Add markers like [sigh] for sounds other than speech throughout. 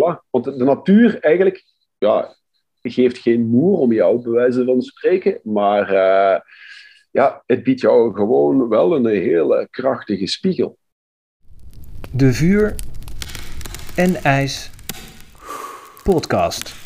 Voilà. Want de natuur eigenlijk ja, geeft geen moer om jou, bij wijze van spreken. Maar uh, ja, het biedt jou gewoon wel een hele krachtige spiegel. De Vuur en IJs podcast.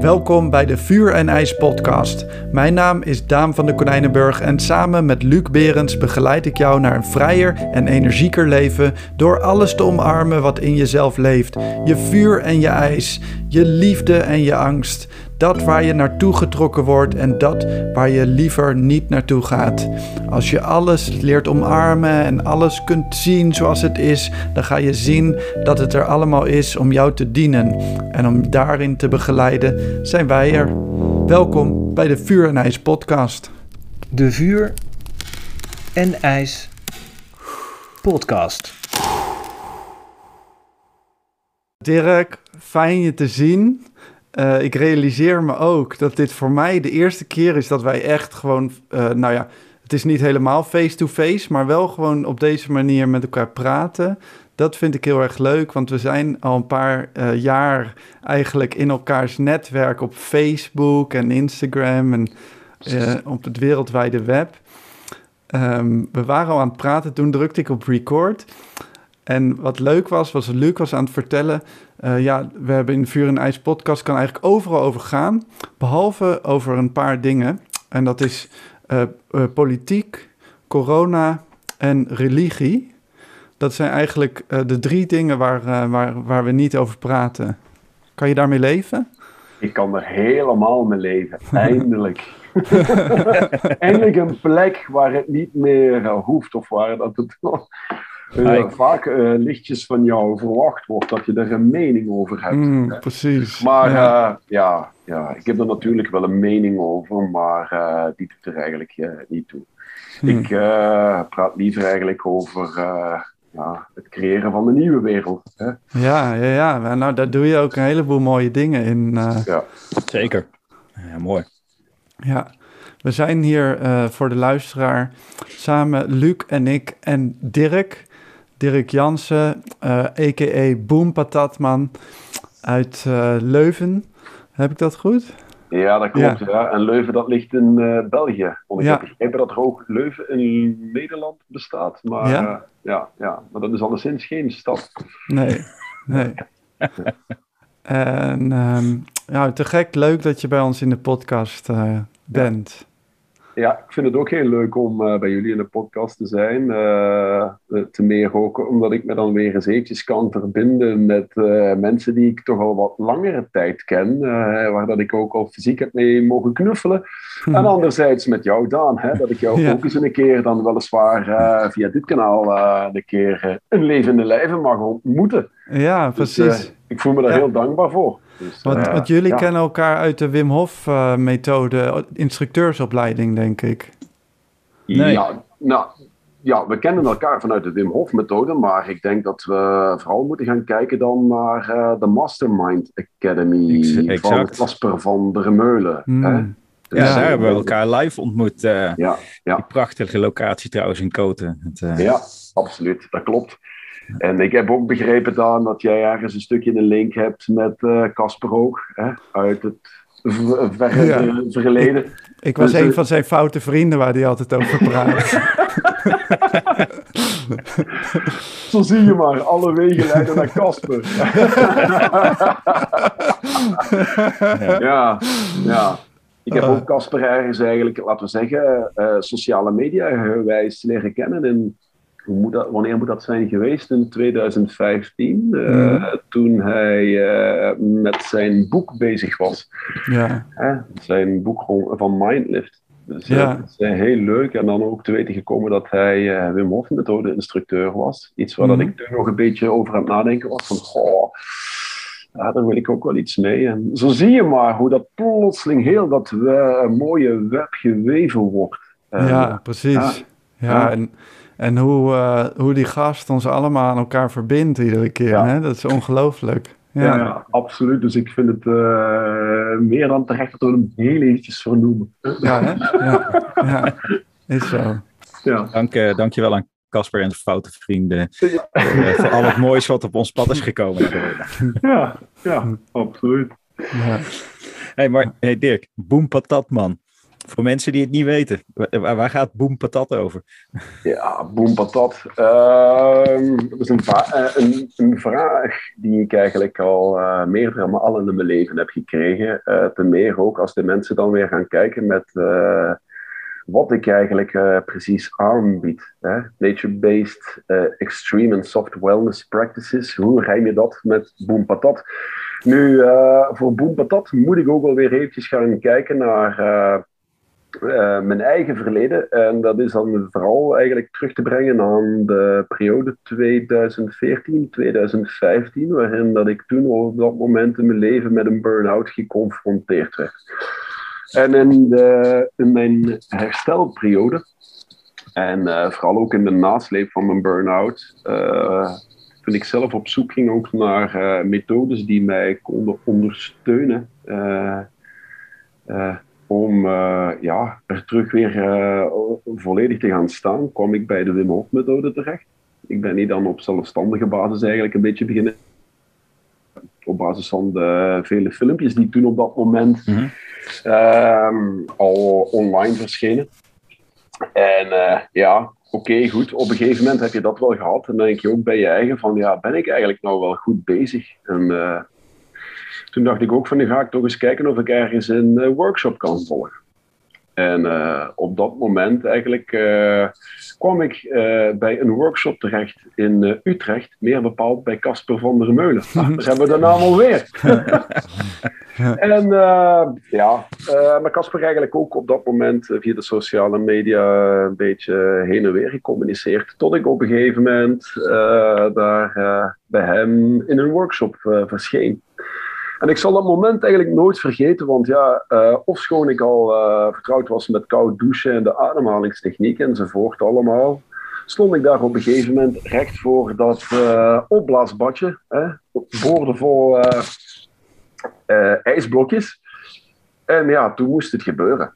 Welkom bij de Vuur en IJs podcast. Mijn naam is Daan van de Konijnenburg en samen met Luc Berends begeleid ik jou naar een vrijer en energieker leven door alles te omarmen wat in jezelf leeft. Je vuur en je ijs, je liefde en je angst. Dat waar je naartoe getrokken wordt en dat waar je liever niet naartoe gaat. Als je alles leert omarmen en alles kunt zien zoals het is, dan ga je zien dat het er allemaal is om jou te dienen. En om daarin te begeleiden zijn wij er. Welkom bij de Vuur en IJs podcast. De Vuur en IJs podcast. Dirk, fijn je te zien. Uh, ik realiseer me ook dat dit voor mij de eerste keer is dat wij echt gewoon, uh, nou ja, het is niet helemaal face-to-face, maar wel gewoon op deze manier met elkaar praten. Dat vind ik heel erg leuk, want we zijn al een paar uh, jaar eigenlijk in elkaars netwerk op Facebook en Instagram en op het wereldwijde web. Um, we waren al aan het praten, toen drukte ik op record. En wat leuk was, was Luc was aan het vertellen. Uh, ja, we hebben in Vuur en IJs podcast kan eigenlijk overal over gaan. Behalve over een paar dingen. En dat is uh, uh, politiek, corona en religie. Dat zijn eigenlijk de drie dingen waar, waar, waar we niet over praten. Kan je daarmee leven? Ik kan er helemaal mee leven. [laughs] Eindelijk. [laughs] Eindelijk een plek waar het niet meer hoeft of waar dat het uh, vaak uh, lichtjes van jou verwacht wordt dat je er een mening over hebt. Mm, precies. Maar ja. Uh, ja. ja, ik heb er natuurlijk wel een mening over, maar die doet er eigenlijk niet toe. Hm. Ik praat liever eigenlijk over ja, het creëren van een nieuwe wereld. Hè? Ja, ja, ja, nou daar doe je ook een heleboel mooie dingen in. Ja. Zeker. Ja, mooi. Ja, we zijn hier voor de luisteraar samen, Luc en ik en Dirk. Dirk Jansen, uh, a.k.a. Boom Patatman uit uh, Leuven. Heb ik dat goed? Ja, dat klopt. Ja. ja. En Leuven, dat ligt in uh, België. Want ik ja. heb begrepen dat er ook Leuven in Nederland bestaat. Maar ja, ja, ja, maar dat is alleszins geen stad. Nee, nee. [laughs] en um, ja, te gek, leuk dat je bij ons in de podcast bent ja, ik vind het ook heel leuk om uh, bij jullie in de podcast te zijn. Uh, te meer ook omdat ik me dan weer eens eventjes kan verbinden met uh, mensen die ik toch al wat langere tijd ken. waar dat ik ook al fysiek heb mee mogen knuffelen. Hm. En anderzijds met jou, Daan. Hè, dat ik jou ja. ook eens een keer dan weliswaar via dit kanaal een keer een levende lijve mag ontmoeten. Ja, dus, precies. ik voel me daar heel dankbaar voor. Dus, want, uh, want, jullie ja. kennen elkaar uit de Wim Hof uh, methode, instructeursopleiding, denk ik. Nee. Ja, nou, ja, we kennen elkaar vanuit de Wim Hof methode, maar ik denk dat we vooral moeten gaan kijken dan naar uh, de Mastermind Academy van Casper van der Meulen. Mm. Hè? Dus, ja, daar hebben we elkaar live ontmoet. ja, ja. Die prachtige locatie trouwens in Koten. Het, ja, absoluut. Dat klopt. En ik heb ook begrepen dan dat jij ergens een stukje een link hebt met Casper uh, ook, hè, uit het verre ja. verleden. Ik, ik was dus, een van zijn foute vrienden waar hij altijd over praat. [laughs] [laughs] Zo zie je maar, alle wegen leiden naar Casper. [laughs] ja, ja. Ik heb ook Casper ergens eigenlijk, laten we zeggen, uh, sociale media gewijs leren kennen in hoe moet dat, wanneer moet dat zijn geweest? In 2015, uh, mm. toen hij uh, met zijn boek bezig was. Ja. Zijn boek van Mindlift. Dus ja. dat is heel leuk. En dan ook te weten gekomen dat hij Wim Hof methode instructeur was. Iets waar mm. dat ik toen nog een beetje over aan het nadenken was. Van, goh, ja, daar wil ik ook wel iets mee. En zo zie je maar hoe dat plotseling heel dat mooie web geweven wordt. ja, precies. Ja, ja en en hoe, uh, hoe die gast ons allemaal aan elkaar verbindt iedere keer. Ja. Hè? Dat is ongelooflijk. Ja. Ja, ja. absoluut. Dus ik vind het uh, meer dan terecht dat we hem heel eventjes vernoemen. Ja, hè? ja. ja. is zo. Ja. Dank, uh, dank je wel aan Casper en zijn foute vrienden. Uh, voor al het moois wat op ons pad is gekomen. ja, ja, absoluut. Ja. hey, maar hey Dirk, boem patat man. Voor mensen die het niet weten, waar, gaat Boom Patat over? Ja, Boom Patat. Ehm, dat is een, eh, een, een, vraag die ik eigenlijk al uh, meerdere malen in mijn leven heb gekregen. Uh, ten meer ook als de mensen dan weer gaan kijken met wat ik eigenlijk precies aanbied. Nature-based extreme and soft wellness practices. Hoe rijm je dat met Boom Patat? Nu, voor Boom Patat moet ik ook alweer eventjes gaan kijken naar uh, mijn eigen verleden. En dat is dan vooral eigenlijk terug te brengen aan de periode 2014-2015, waarin dat ik toen op dat moment in mijn leven met een burn-out geconfronteerd werd. En in, de, in mijn herstelperiode, en uh, vooral ook in de nasleep van mijn burn-out, uh, toen ik zelf op zoek ging ook naar methodes die mij konden ondersteunen om uh, ja, er terug weer uh, volledig te gaan staan, kwam ik bij de Wim Hof methode terecht. Ik ben hier dan op zelfstandige basis eigenlijk een beetje beginnen. Op basis van de vele filmpjes die toen op dat moment mm -hmm. al online verschenen. En uh, ja, oké, goed. Op een gegeven moment heb je dat wel gehad. En dan denk je ook bij je eigen van, ja, ben ik eigenlijk nou wel goed bezig? En toen dacht ik ook van, nu ga ik toch eens kijken of ik ergens een uh, workshop kan volgen. En uh, op dat moment eigenlijk uh, kwam ik bij een workshop terecht in Utrecht, meer bepaald bij Casper van der Meulen. [laughs] Ah, daar hebben we de naam alweer. en ja, met Casper eigenlijk ook op dat moment via de sociale media een beetje heen en weer gecommuniceerd. Tot ik op een gegeven moment daar bij hem in een workshop verscheen. En ik zal dat moment eigenlijk nooit vergeten, want ja, uh, ofschoon ik al uh, vertrouwd was met koud douchen en de ademhalingstechniek enzovoort allemaal, stond ik daar op een gegeven moment recht voor dat uh, opblaasbadje, hè, boordevol ijsblokjes. En ja, toen moest het gebeuren.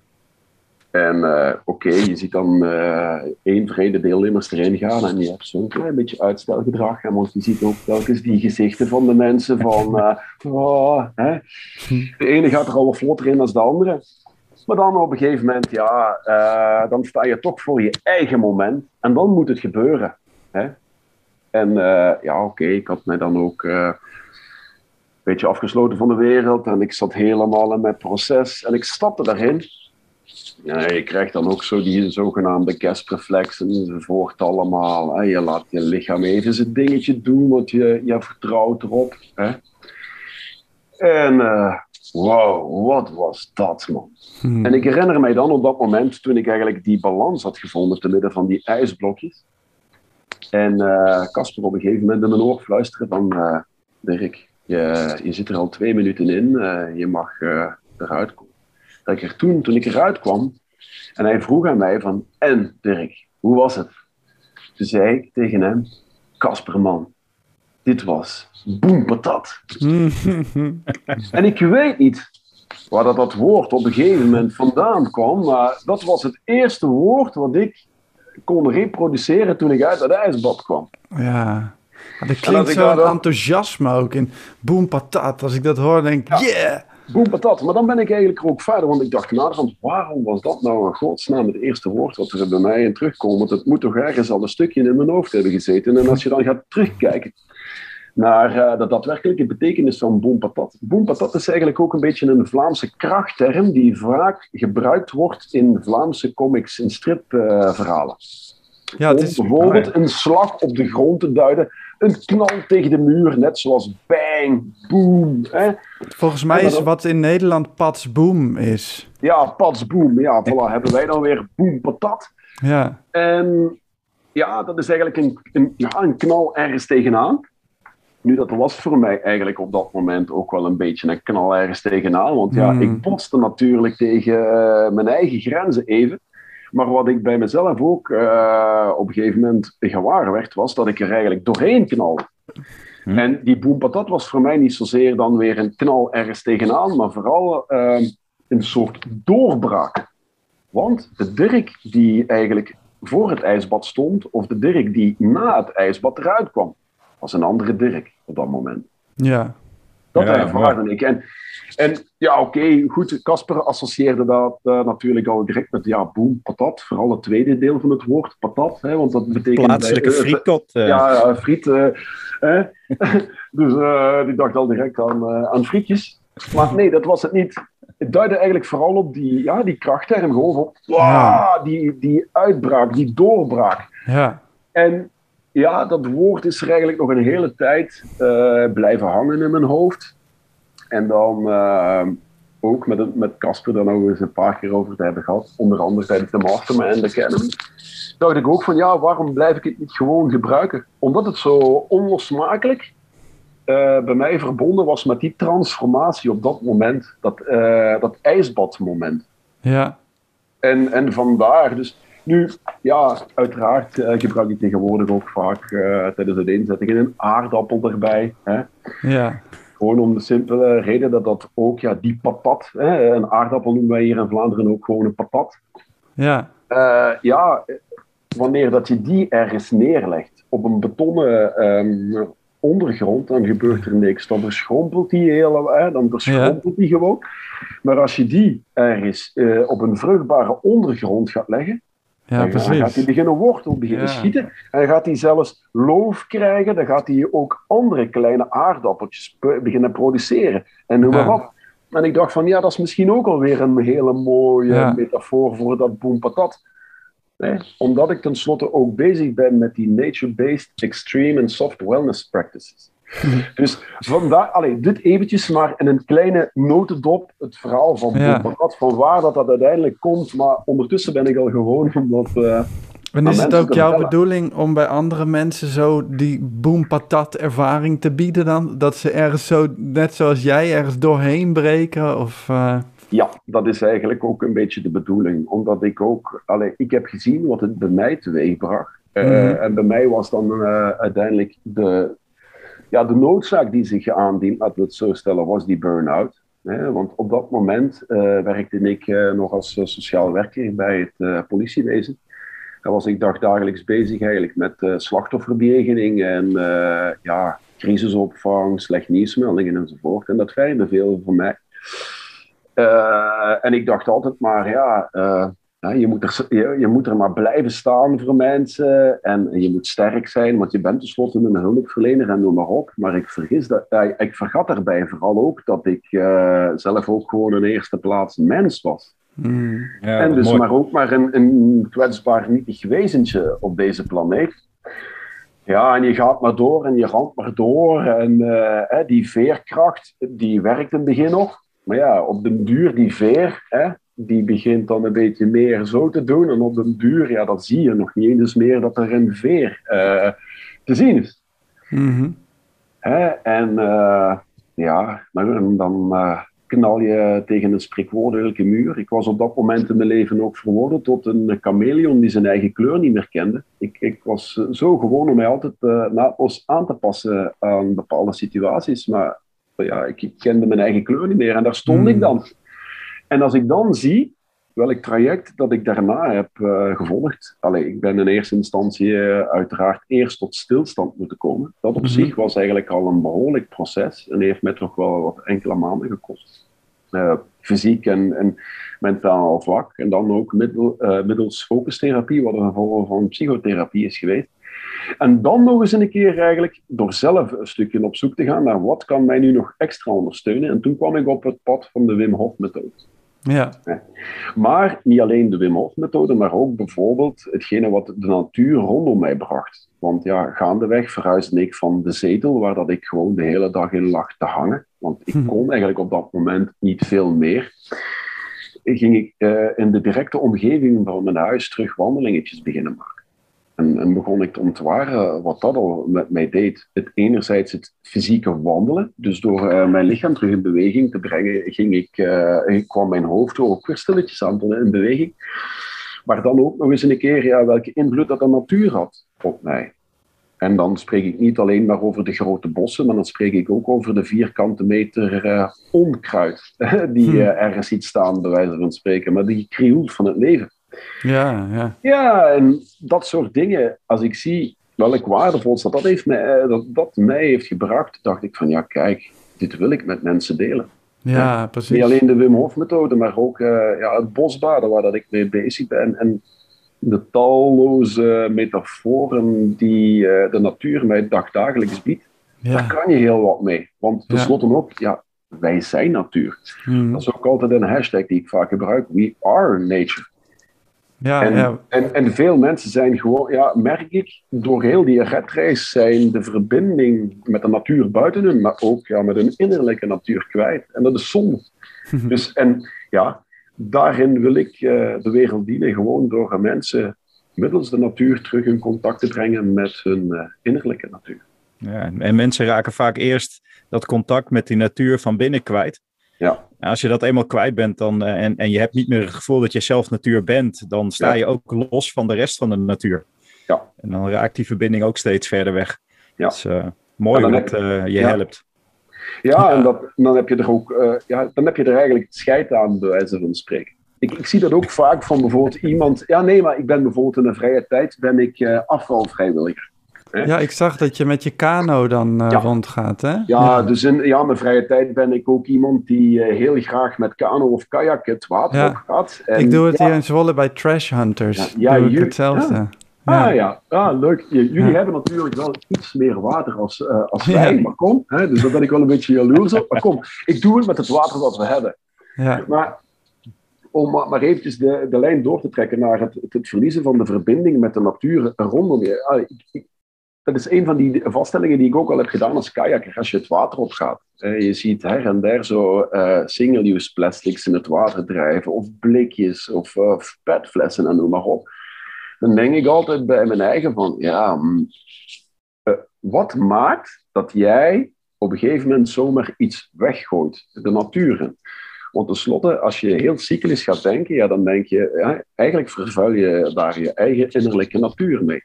En uh, oké, je ziet dan uh, één vrede deelnemers erin gaan en je hebt zo'n klein beetje uitstelgedrag. En want je ziet ook telkens die gezichten van de mensen van... Uh, oh, hè? De ene gaat er al vlotter in dan de andere. Maar dan op een gegeven moment, ja, dan sta je toch voor je eigen moment. En dan moet het gebeuren. Hè? En ja, oké, ik had mij dan ook een beetje afgesloten van de wereld. En ik zat helemaal in mijn proces. En ik stapte daarin. Ja, je krijgt dan ook zo die zogenaamde gastreflex enzovoort allemaal. Hè. Je laat je lichaam even zijn dingetje doen, want je, je vertrouwt erop. Hè. En uh, wow, wat was dat, man. Hmm. En ik herinner mij dan op dat moment, toen ik eigenlijk die balans had gevonden te midden van die ijsblokjes. En uh, Casper op een gegeven moment in mijn oor fluisteren van... Uh, Dirk, je, je zit er al twee minuten in, je mag eruit komen dat ik er toen, toen ik eruit kwam, en hij vroeg aan mij van, en Dirk, hoe was het? Toen zei ik tegen hem, Kasperman, dit was boem patat. [laughs] en ik weet niet waar dat, dat woord op een gegeven moment vandaan kwam, maar dat was het eerste woord wat ik kon reproduceren toen ik uit het ijsbad kwam. Ja, dat klinkt zo enthousiasme ook in boem patat. Als ik dat hoor, denk ik, yeah! Boem patat. Maar dan ben ik eigenlijk ook verder, want ik dacht naderhand, waarom was dat nou een godsnaam het eerste woord wat er bij mij in terugkomt? Want het moet toch ergens al een stukje in mijn hoofd hebben gezeten. En als je dan gaat terugkijken naar uh, de daadwerkelijke betekenis van boem patat. Boem patat is eigenlijk ook een beetje een Vlaamse krachtterm die vaak gebruikt wordt in Vlaamse comics en stripverhalen. Uh, ja, het is... bijvoorbeeld een slag op de grond te duiden een knal tegen de muur, net zoals bang, boom. Hè? Volgens mij is wat in Nederland pats boom is. Ja, pats boom. Ja, voilà, hebben wij dan weer boom patat. Ja. En ja, dat is eigenlijk een, een, ja, een knal ergens tegenaan. Nu, dat was voor mij eigenlijk op dat moment ook wel een beetje een knal ergens tegenaan. Want ja, hmm. ik botste natuurlijk tegen uh, mijn eigen grenzen even. Maar wat ik bij mezelf ook uh, op een gegeven moment gewaar werd, was dat ik er eigenlijk doorheen knalde. Hm. En die boempatat was voor mij niet zozeer dan weer een knal ergens tegenaan, maar vooral uh, een soort doorbraak. Want de Dirk die eigenlijk voor het ijsbad stond of de Dirk die na het ijsbad eruit kwam. was een andere Dirk op dat moment. Ja. Dat ja, ervaarde ik. En, en ja, oké, goed. Casper associeerde dat uh, natuurlijk al direct met ja, boem, patat. Vooral het tweede deel van het woord, patat. Hè, want dat betekent... Plaatselijke uh, frietkot. Uh. Ja, friet. Hè. [laughs] dus die dacht al direct aan, aan frietjes. Maar nee, dat was het niet. Het duidde eigenlijk vooral op die, ja, die krachtterm. Gewoon op wow, die, die uitbraak, die doorbraak. Ja. En ja, dat woord is er eigenlijk nog een hele tijd uh, blijven hangen in mijn hoofd. En dan uh, ook met, met Casper er nog eens een paar keer over te hebben gehad. Onder andere tijdens de Mastermind Academy. Dacht ik ook van ja, waarom blijf ik het niet gewoon gebruiken? Omdat het zo onlosmakelijk uh, bij mij verbonden was met die transformatie op dat moment. Dat, dat ijsbadmoment. Ja. En, en vandaar, dus nu, ja, uiteraard uh, gebruik ik tegenwoordig ook vaak uh, tijdens het inzetten een aardappel erbij. Hè? Ja. Gewoon om de simpele reden dat dat ook, ja, die patat, hè? een aardappel noemen wij hier in Vlaanderen ook gewoon een patat. Ja. Uh, ja, wanneer dat je die ergens neerlegt op een betonnen um, ondergrond, dan gebeurt er niks. Dan verschrompelt die heel, hè, dan verschrompelt die gewoon. Maar als je die ergens uh, op een vruchtbare ondergrond gaat leggen, ja, dan, precies. dan gaat hij beginnen wortel beginnen Ja. schieten. En dan gaat hij zelfs loof krijgen. Dan gaat hij ook andere kleine aardappeltjes pe- beginnen produceren. En noem maar op. En ik dacht van, ja, dat is misschien ook alweer een hele mooie metafoor voor dat boom patat. Nee, omdat ik tenslotte ook bezig ben met die nature-based extreme and soft wellness practices. [laughs] Dus vandaar, allee, dit eventjes maar in een kleine notendop, het verhaal van Ja. Patat, van waar dat, dat uiteindelijk komt. Maar ondertussen ben ik al gewoon [laughs] omdat... eh, En is het ook jouw bedoeling om bij andere mensen zo die boom patat ervaring te bieden dan? Dat ze ergens zo, net zoals jij, ergens doorheen breken? Of, eh, Ja, dat is eigenlijk ook een beetje de bedoeling. Omdat ik ook, allee, ik heb gezien wat het bij mij teweegbracht. Eh, Mhm. En bij mij was dan uiteindelijk de, ja, de noodzaak die zich aandient, laten we het zo stellen, was die burn-out. Want op dat moment eh, werkte ik eh, nog als eh, sociaal werker bij het politiewezen. Daar was ik dagdagelijks bezig eigenlijk met slachtofferbejegening en ja, crisisopvang, slecht nieuwsmeldingen enzovoort. En dat veinde veel voor mij. En ik dacht altijd maar, ja, ja, je, moet er, je, je moet er maar blijven staan voor mensen. En je moet sterk zijn, want je bent tenslotte een hulpverlener en noem maar op. Maar ik, vergis dat, eh, ik vergat daarbij vooral ook dat ik eh, zelf ook gewoon in eerste plaats mens was. mm, Ja, en dus mooi. maar ook maar een, een kwetsbaar nietig wezentje op deze planeet. Ja, en je gaat maar door en je ramt maar door. En eh, die veerkracht, die werkt in het begin nog. Maar ja, op den duur, die veer, hè, die begint dan een beetje meer zo te doen. En op den duur, ja, dat zie je nog niet eens meer dat er een veer eh, te zien is. mhm. Hè? En eh, ja, dan, dan eh, knal je tegen een spreekwoordelijke muur. Ik was op dat moment in mijn leven ook verworden tot een chameleon die zijn eigen kleur niet meer kende. Ik, ik was zo gewoon om mij altijd naadloos aan te passen aan bepaalde situaties. Maar ja, ik, ik kende mijn eigen kleur niet meer en daar stond ik dan. En als ik dan zie welk traject dat ik daarna heb eh, gevolgd. Allee, ik ben in eerste instantie eh, uiteraard eerst tot stilstand moeten komen. Dat op Mhm. zich was eigenlijk al een behoorlijk proces en heeft mij toch wel wat enkele maanden gekost. Eh, fysiek en, en mentaal vlak. En dan ook middel, middels focustherapie, wat een vorm van psychotherapie is geweest. En dan nog eens een keer eigenlijk door zelf een stukje op zoek te gaan naar wat kan mij nu nog extra ondersteunen. En toen kwam ik op het pad van de Wim Hof methode. Ja, Maar niet alleen de Wim Hof methode, maar ook bijvoorbeeld hetgene wat de natuur rondom mij bracht. Want ja, gaandeweg verhuisde ik van de zetel, waar dat ik gewoon de hele dag in lag te hangen. Want ik Hm. kon eigenlijk op dat moment niet veel meer. Ging ik eh, in de directe omgeving van mijn huis terug wandelingetjes beginnen maken. En, en begon ik te ontwaren wat dat al met mij deed. Het enerzijds het fysieke wandelen. Dus door eh, mijn lichaam terug in beweging te brengen, ging ik, ik kwam mijn hoofd ook weer stilletjes aan in beweging. Maar dan ook nog eens een keer ja, welke invloed dat de natuur had op mij. En dan spreek ik niet alleen maar over de grote bossen, maar dan spreek ik ook over de vierkante meter eh, onkruid [laughs] die Hmm. ergens ziet staan, bij wijze van spreken. Maar die krioelt van het leven. Ja, ja. Ja, en dat soort dingen, als ik zie welk waardevol dat dat, heeft mij, eh, dat, dat mij heeft gebracht, dacht ik van ja, kijk, dit wil ik met mensen delen. Ja, precies. Niet alleen de Wim Hof methode, maar ook uh, ja, het bosbaden waar dat ik mee bezig ben. En de talloze metaforen die uh, de natuur mij dagdagelijks biedt. Ja. Daar kan je heel wat mee. Want tenslotte ja. ook, ja, wij zijn natuur. Hmm. Dat is ook altijd een hashtag die ik vaak gebruik. We are nature. Ja, en, ja. En, en veel mensen zijn gewoon, ja, merk ik, door heel die redreis zijn de verbinding met de natuur buiten hun, maar ook ja, met hun innerlijke natuur kwijt. En dat is zonde. [laughs] dus, en ja, daarin wil ik uh, de wereld dienen, gewoon door mensen middels de natuur terug in contact te brengen met hun uh, innerlijke natuur. Ja, en mensen raken vaak eerst dat contact met die natuur van binnen kwijt. Ja. Als je dat eenmaal kwijt bent dan, uh, en, en je hebt niet meer het gevoel dat je zelf natuur bent, dan sta ja. je ook los van de rest van de natuur. Ja. En dan raakt die verbinding ook steeds verder weg. Ja. Dus uh, mooi dat uh, je helpt. Ja, en dat, dan, heb je er ook, ja, dan heb je er eigenlijk scheid aan, bij wijze van spreken. Ik, ik, zie dat ook vaak van bijvoorbeeld iemand. Ja, nee, maar ik ben bijvoorbeeld in een vrije tijd ben ik afvalvrijwilliger. Ja, ik zag dat je met je kano dan uh, rondgaat, hè? Ja, ja, dus in ja, mijn vrije tijd ben ik ook iemand die uh, heel graag met kano of kajak het water ja. op gaat. En, ik doe het hier in Zwolle bij Trash Hunters. Ja, doe ik hetzelfde. Ah ja, ah, leuk. jullie hebben natuurlijk wel iets meer water als, uh, als wij, maar kom. Hè, dus daar ben ik wel een beetje jaloers op. Maar kom, ik doe het met het water dat we hebben. Ja. Maar om maar eventjes de, de lijn door te trekken naar het, het, verliezen van de verbinding met de natuur rondom je. Ah, ik, ik, dat is een van die vaststellingen die ik ook al heb gedaan als kajakker. Als je het water opgaat, je ziet her en der zo uh, single-use plastics in het water drijven, of blikjes, of, uh, petflessen en noem maar op. Dan denk ik altijd bij mijn eigen van, ja, uh, wat maakt dat jij op een gegeven moment zomaar iets weggooit, de natuur in? Want tenslotte, als je heel cyclisch gaat denken, ja, dan denk je, ja, eigenlijk vervuil je daar je eigen innerlijke natuur mee.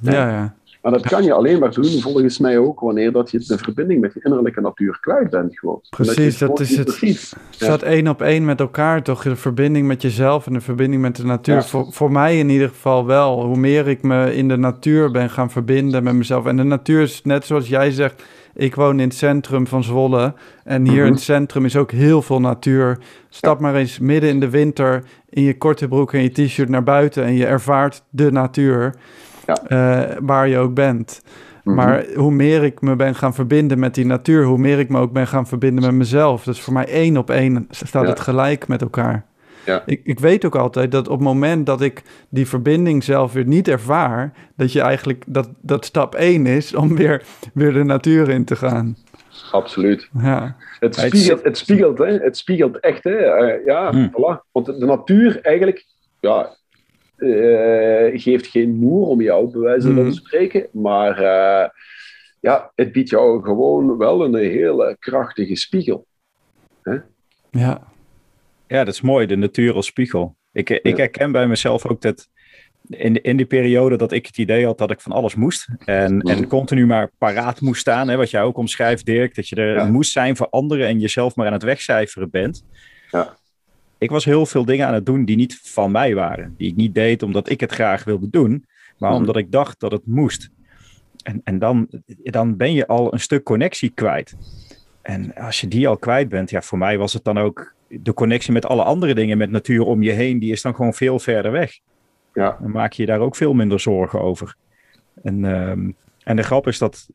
Ja, ja. Maar dat kan je alleen maar doen, volgens mij ook, wanneer dat je de verbinding met je innerlijke natuur kwijt bent. Gewoon. Precies, dat, is het. Het staat één op één met elkaar, toch? De verbinding met jezelf en de verbinding met de natuur. Voor, voor mij in ieder geval wel. Hoe meer ik me in de natuur ben gaan verbinden met mezelf. En de natuur is net zoals jij zegt. Ik woon in het centrum van Zwolle. En hier in het centrum is ook heel veel natuur. Stap maar eens midden in de winter in je korte broek en je t-shirt naar buiten. En je ervaart de natuur ja. uh, waar je ook bent. Mhm. Maar hoe meer ik me ben gaan verbinden met die natuur, hoe meer ik me ook ben gaan verbinden met mezelf. Dus voor mij één op één staat het gelijk met elkaar. Ja. Ik, ik weet ook altijd dat op het moment dat ik die verbinding zelf weer niet ervaar, dat je eigenlijk dat, dat stap één is om weer, weer de natuur in te gaan. Absoluut. Ja. Het spiegelt, het spiegelt, hè? het spiegelt echt. Hè? Uh, ja, hm. voilà. Want de natuur eigenlijk, ja, uh, geeft geen moer om jou, bij wijze van mhm. spreken. Maar uh, ja, het biedt jou gewoon wel een hele krachtige spiegel. Hè? Ja. ja, dat is mooi, de natuur als spiegel. Ik, ik herken bij mezelf ook dat in, in die periode dat ik het idee had dat ik van alles moest. En, en mhm. continu maar paraat moest staan. Hè, wat jij ook omschrijft, Dirk. Dat je er moest zijn voor anderen en jezelf maar aan het wegcijferen bent. Ja ik was heel veel dingen aan het doen die niet van mij waren. Die ik niet deed omdat ik het graag wilde doen, maar mhm. omdat ik dacht dat het moest. En, en dan, dan ben je al een stuk connectie kwijt. En als je die al kwijt bent, ja, voor mij was het dan ook de connectie met alle andere dingen, met natuur om je heen, die is dan gewoon veel verder weg. Ja. Dan maak je je daar ook veel minder zorgen over. En, ehm, en de grap is dat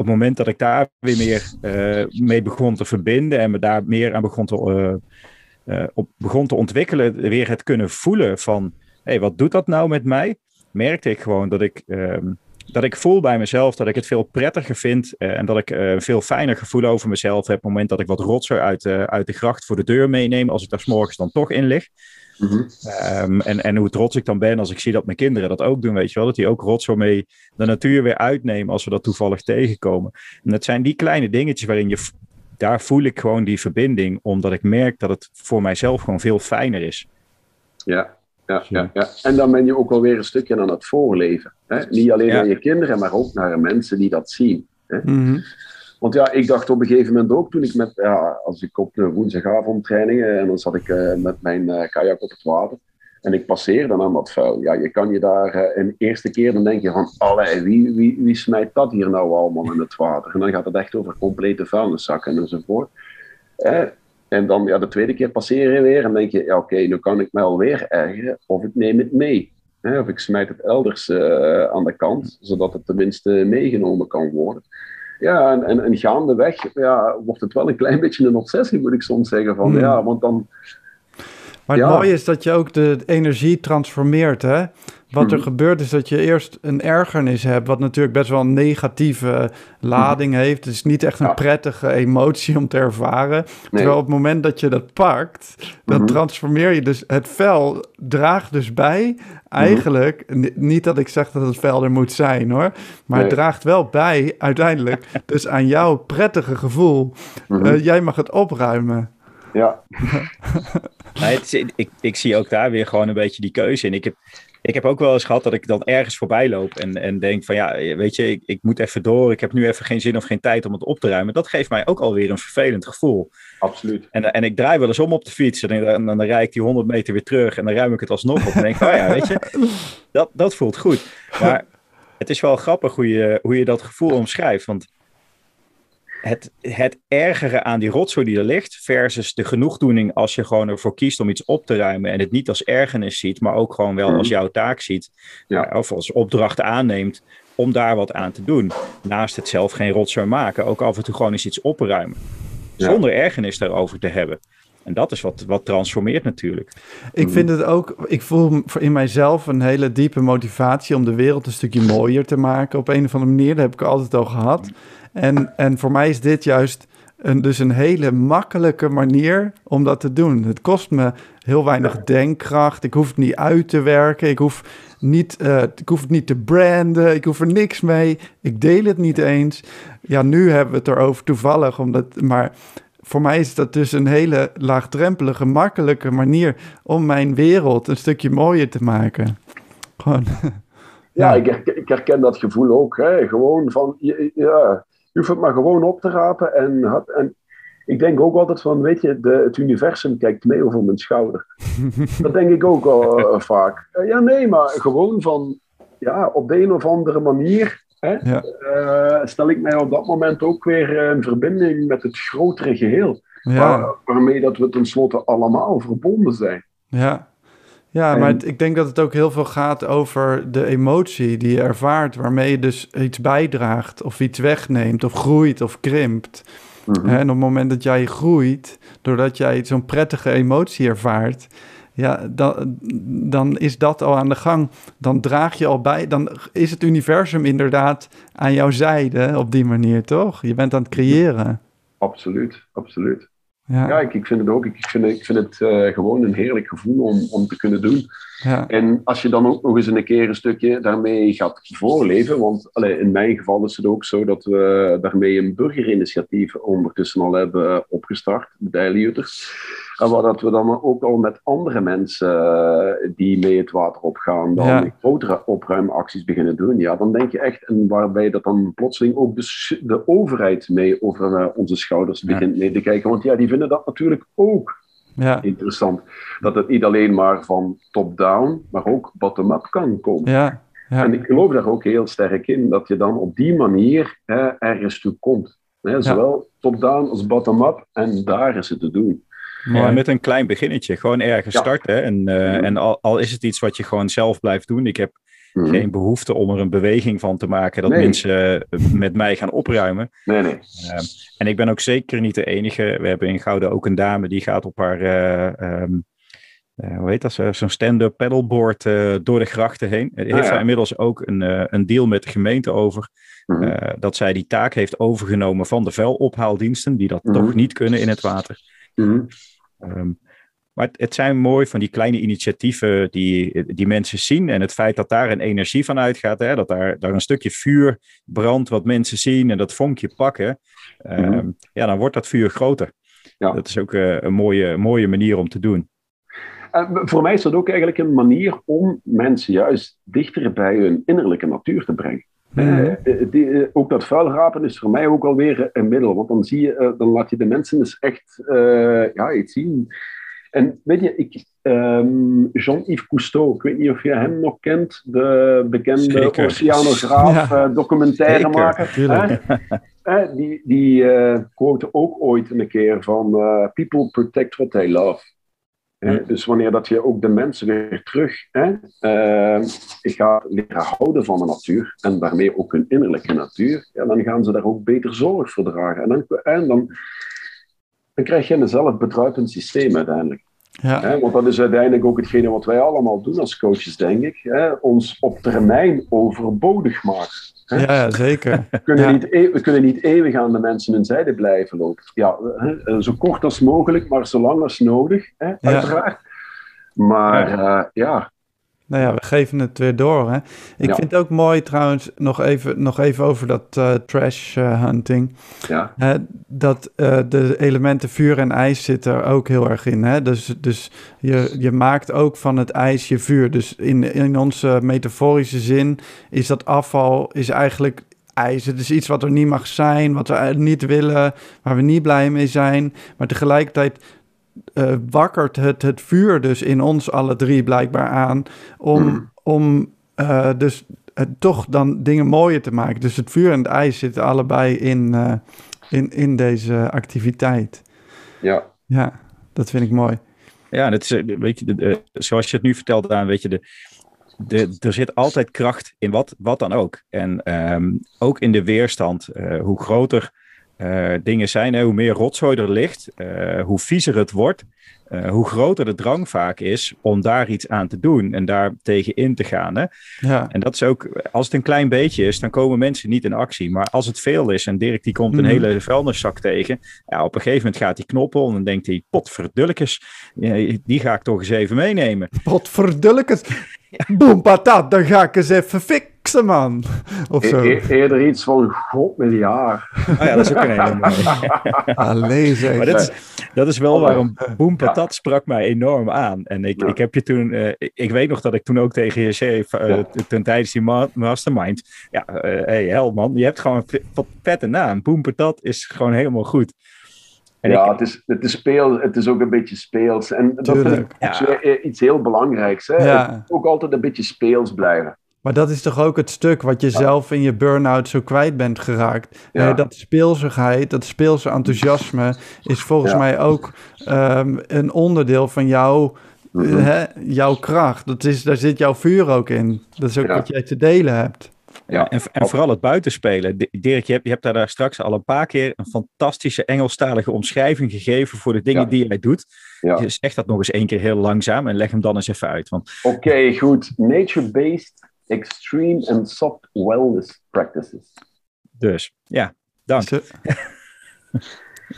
het moment dat ik daar weer meer uh, mee begon te verbinden en me daar meer aan begon te, uh, op, begon te ontwikkelen, weer het kunnen voelen van, hé, hey, wat doet dat nou met mij? Merkte ik gewoon dat ik, ehm, dat ik voel bij mezelf dat ik het veel prettiger vind en dat ik een veel fijner gevoel over mezelf heb op het moment dat ik wat rotzooi uit, uit de gracht voor de deur meeneem, als ik daar s'morgens dan toch in lig. Mhm. Ehm, en, en hoe trots ik dan ben als ik zie dat mijn kinderen dat ook doen, weet je wel. Dat die ook rotzo mee de natuur weer uitnemen als we dat toevallig tegenkomen. En dat zijn die kleine dingetjes waarin je, daar voel ik gewoon die verbinding, omdat ik merk dat het voor mijzelf gewoon veel fijner is. Ja, ja, ja, ja. En dan ben je ook alweer een stukje aan het voorleven. Hè? Niet alleen aan je kinderen, maar ook naar mensen die dat zien. Hè? Mhm. Want ja, ik dacht op een gegeven moment ook, toen ik met, ja, als ik op de woensdagavond trainingen, en dan zat ik uh, met mijn uh, kajak op het water, en ik passeerde aan dat vuil. Ja, je kan je daar uh, een eerste keer, dan denk je van, allee, wie, wie, wie smijt dat hier nou allemaal in het water? En dan gaat het echt over complete vuilniszakken enzovoort. En dan ja, de tweede keer passeer je weer en denk je, ja oké, nu kan ik mij alweer ergeren, of ik neem het mee. Of ik smijt het elders aan de kant, zodat het tenminste meegenomen kan worden. Ja, en, en, en gaandeweg ja, wordt het wel een klein [laughs] beetje een obsessie, moet ik soms zeggen. Van, Hmm. ja, want dan, Maar het Ja. mooie is dat je ook de energie transformeert, hè? Wat er Mhm. gebeurt is dat je eerst een ergernis hebt, wat natuurlijk best wel een negatieve lading heeft. Het is niet echt een Ja. prettige emotie om te ervaren. nee. Terwijl op het moment dat je dat pakt, dan Mhm. transformeer je dus het vel draagt dus bij. Eigenlijk, niet dat ik zeg dat het vel er moet zijn hoor, maar het draagt wel bij uiteindelijk [laughs] dus aan jouw prettige gevoel. Eh, jij mag het opruimen. Ja. [laughs] Nee, het is- ik, ik zie ook daar weer gewoon een beetje die keuze in. Ik heb, ik heb ook wel eens gehad dat ik dan ergens voorbij loop en, en denk van ja, weet je, ik, ik moet even door. Ik heb nu even geen zin of geen tijd om het op te ruimen. Dat geeft mij ook alweer een vervelend gevoel. absoluut. En, en ik draai wel eens om op de fiets en dan, dan rijd ik die 100 meter weer terug en dan ruim ik het alsnog op. En denk ik, oh ja, weet je, dat, dat voelt goed. Maar het is wel grappig hoe je, hoe je dat gevoel omschrijft. Want het, het ergere aan die rotzooi die er ligt, versus de genoegdoening als je gewoon ervoor kiest om iets op te ruimen en het niet als ergernis ziet, maar ook gewoon wel als jouw taak ziet, Ja. eh, of als opdracht aanneemt om daar wat aan te doen. Naast het zelf geen rotzooi maken, ook af en toe gewoon eens iets opruimen. Ja. Zonder ergernis daarover te hebben. En dat is wat, wat transformeert natuurlijk. Ik Mhm. vind het ook, ik voel in mijzelf een hele diepe motivatie om de wereld een stukje mooier te maken op een of andere manier. Dat heb ik altijd al gehad. En, en voor mij is dit juist een, dus een hele makkelijke manier om dat te doen. Het kost me heel weinig denkkracht. Ik hoef het niet uit te werken. Ik hoef, niet, eh, ik hoef het niet te branden. Ik hoef er niks mee. Ik deel het niet eens. Ja, nu hebben we het erover toevallig, omdat, maar voor mij is dat dus een hele laagdrempelige, makkelijke manier om mijn wereld een stukje mooier te maken. Gewoon. Ja, Ja. ik, herken, ik herken dat gevoel ook. Hè. Gewoon van, ja, je hoeft het maar gewoon op te rapen. En, had- en ik denk ook altijd van, weet je, de, het universum kijkt mee over mijn schouder. [laughs] dat denk ik ook al eh, vaak. Eh, ja, nee, maar gewoon van, ja, op de een of andere manier hè, Ja. eh, stel ik mij op dat moment ook weer in verbinding met het grotere geheel. Ja, Waar- waarmee dat we tenslotte allemaal verbonden zijn. ja. Ja, En- maar het- ik denk dat het ook heel veel gaat over de emotie die je ervaart, waarmee je dus iets bijdraagt of iets wegneemt of groeit of krimpt. Mhm. En op het moment dat jij groeit, doordat jij zo'n prettige emotie ervaart, ja, dan, dan is dat al aan de gang. Dan draag je al bij, dan is het universum inderdaad aan jouw zijde op die manier, toch? Je bent aan het creëren. Absoluut, absoluut. Ja, ik, ik vind het ook. Ik vind, ik vind het eh, gewoon een heerlijk gevoel om, om te kunnen doen. Ja, En als je dan ook nog eens een keer een stukje daarmee gaat voorleven, want allee, in mijn geval is het ook zo dat we daarmee een burgerinitiatief ondertussen al hebben opgestart, de Dijljutters. En waar dat we dan ook al met andere mensen eh, die mee het water opgaan, dan Ja. grotere opruimacties beginnen doen. Ja, dan denk je echt, en waarbij dat dan plotseling ook de, overheid mee over eh, onze schouders Ja. begint mee te kijken. Want ja, die vinden dat natuurlijk ook ja, interessant. Dat het niet alleen maar van top-down, maar ook bottom-up kan komen. ja, ja. En ik geloof daar ook heel sterk in, dat je dan op die manier hè, ergens toe komt. Hè, zowel top-down als bottom-up, en daar is het te doen. Ja, met een klein beginnetje. Gewoon ergens Ja. starten. En, eh, Ja. en al, al is het iets wat je gewoon zelf blijft doen. Ik heb Mhm. geen behoefte om er een beweging van te maken dat Nee. mensen eh, met mij gaan opruimen. Nee, nee. Ehm, en ik ben ook zeker niet de enige. We hebben in Gouden ook een dame die gaat op haar, eh, ehm, eh, hoe heet dat, zo- zo'n stand-up paddleboard door de grachten heen. Er heeft Ah, ja. daar inmiddels ook een, een deal met de gemeente over. Mhm. dat zij die taak heeft overgenomen van de vuilophaaldiensten, die dat Mhm. toch niet kunnen in het water. Mhm. Ehm, maar het, het zijn mooi van die kleine initiatieven die, die mensen zien. En het feit dat daar een energie van uitgaat. Hè, dat daar, daar een stukje vuur brandt wat mensen zien en dat vonkje pakken. ehm, Mhm. Ja, dan wordt dat vuur groter. Ja. Dat is ook eh, een mooie, mooie manier om te doen. En voor mij is dat ook eigenlijk een manier om mensen juist dichter bij hun innerlijke natuur te brengen. Uh, die, ook dat vuilrapen is voor mij ook alweer een middel. Want dan, zie je, dan laat je de mensen dus echt ja, iets zien. En weet je, ik, um, Jean-Yves Cousteau, ik weet niet of je hem nog kent, de bekende oceanograaf, ja. documentairemaker. Uh, die die uh, quote ook ooit een keer van people protect what they love. Dus wanneer dat je ook de mensen weer terug hè, uh, gaat leren houden van de natuur en daarmee ook hun innerlijke natuur, ja, dan gaan ze daar ook beter zorg voor dragen. En dan, en dan, dan krijg je een zelfbedruipend systeem uiteindelijk. Ja. Hè, want dat is uiteindelijk ook hetgene wat wij allemaal doen als coaches, denk ik. Hè, ons op termijn overbodig maken. Ja, zeker. [laughs] We kunnen, Niet e we kunnen niet eeuwig aan de mensen hun zijde blijven lopen. Ja, hè, zo kort als mogelijk, maar zo lang als nodig, hè, uiteraard. Maar uh, ja, nou ja, we geven het weer door. Hè? Ik vind het ook mooi trouwens, nog even, nog even over dat uh, trash uh, hunting. Ja. Uh, dat de elementen vuur en ijs zitten er ook heel erg in. Hè? Dus, dus je, je maakt ook van het ijs je vuur. Dus in, in onze metaforische zin is dat afval is eigenlijk ijs. Het is iets wat er niet mag zijn, wat we niet willen, waar we niet blij mee zijn. Maar tegelijkertijd uh, wakkert het, het vuur dus in ons alle drie blijkbaar aan om, mm. om uh, dus uh, toch dan dingen mooier te maken. Dus het vuur en het ijs zitten allebei in, in, in deze activiteit. Ja. Ja, dat vind ik mooi. Ja, dat is, weet je, de, zoals je het nu vertelt, aan, weet je, de, de, er zit altijd kracht in wat, wat dan ook. En um, ook in de weerstand, hoe groter uh, dingen zijn. Hè, hoe meer rotzooi er ligt, uh, hoe viezer het wordt, uh, hoe groter de drang vaak is om daar iets aan te doen en daar tegen in te gaan. Hè? Ja. En dat is ook, als het een klein beetje is, dan komen mensen niet in actie. Maar als het veel is en Dirk die komt een mm. hele vuilniszak tegen, ja, op een gegeven moment gaat hij knoppen en dan denkt hij, potverdulkes, die ga ik toch eens even meenemen. Potverdulkes, boem patat, dan ga ik eens even fik man. [laughs] Of zo. E eerder iets van god miljard. Oh ja, dat is ook een hele mooie. [laughs] Alleen zeg. Maar dat is, dat is wel waarom Boom Patat sprak mij enorm aan. En ik, ik heb je toen, uh, ik weet nog dat ik toen ook tegen je zei, uh, ten tijdens die ma mastermind. Ja, uh, hey, hel man, je hebt gewoon wat vette naam. Boom Patat is gewoon helemaal goed. En ja, ik... het, is, het, is speel, het is ook een beetje speels. En dat vind ik ja. iets heel belangrijks. Hè? Ja. Ook altijd een beetje speels blijven. Maar dat is toch ook het stuk wat je zelf in je burn-out zo kwijt bent geraakt. Ja. dat speelsigheid, dat speelse enthousiasme is volgens mij ook um, een onderdeel van jouw, mm hè, jouw kracht. Dat is, daar zit jouw vuur ook in. Dat is ook wat jij te delen hebt. Ja, en, en vooral het buitenspelen. Dirk, je hebt, je hebt daar, daar straks al een paar keer een fantastische Engelstalige omschrijving gegeven voor de dingen die jij doet. Ja. Dus zeg dat nog eens één keer heel langzaam en leg hem dan eens even uit. Want... Oké, goed. Nature-based extreme and soft wellness practices. Dus, ja, dank. [laughs]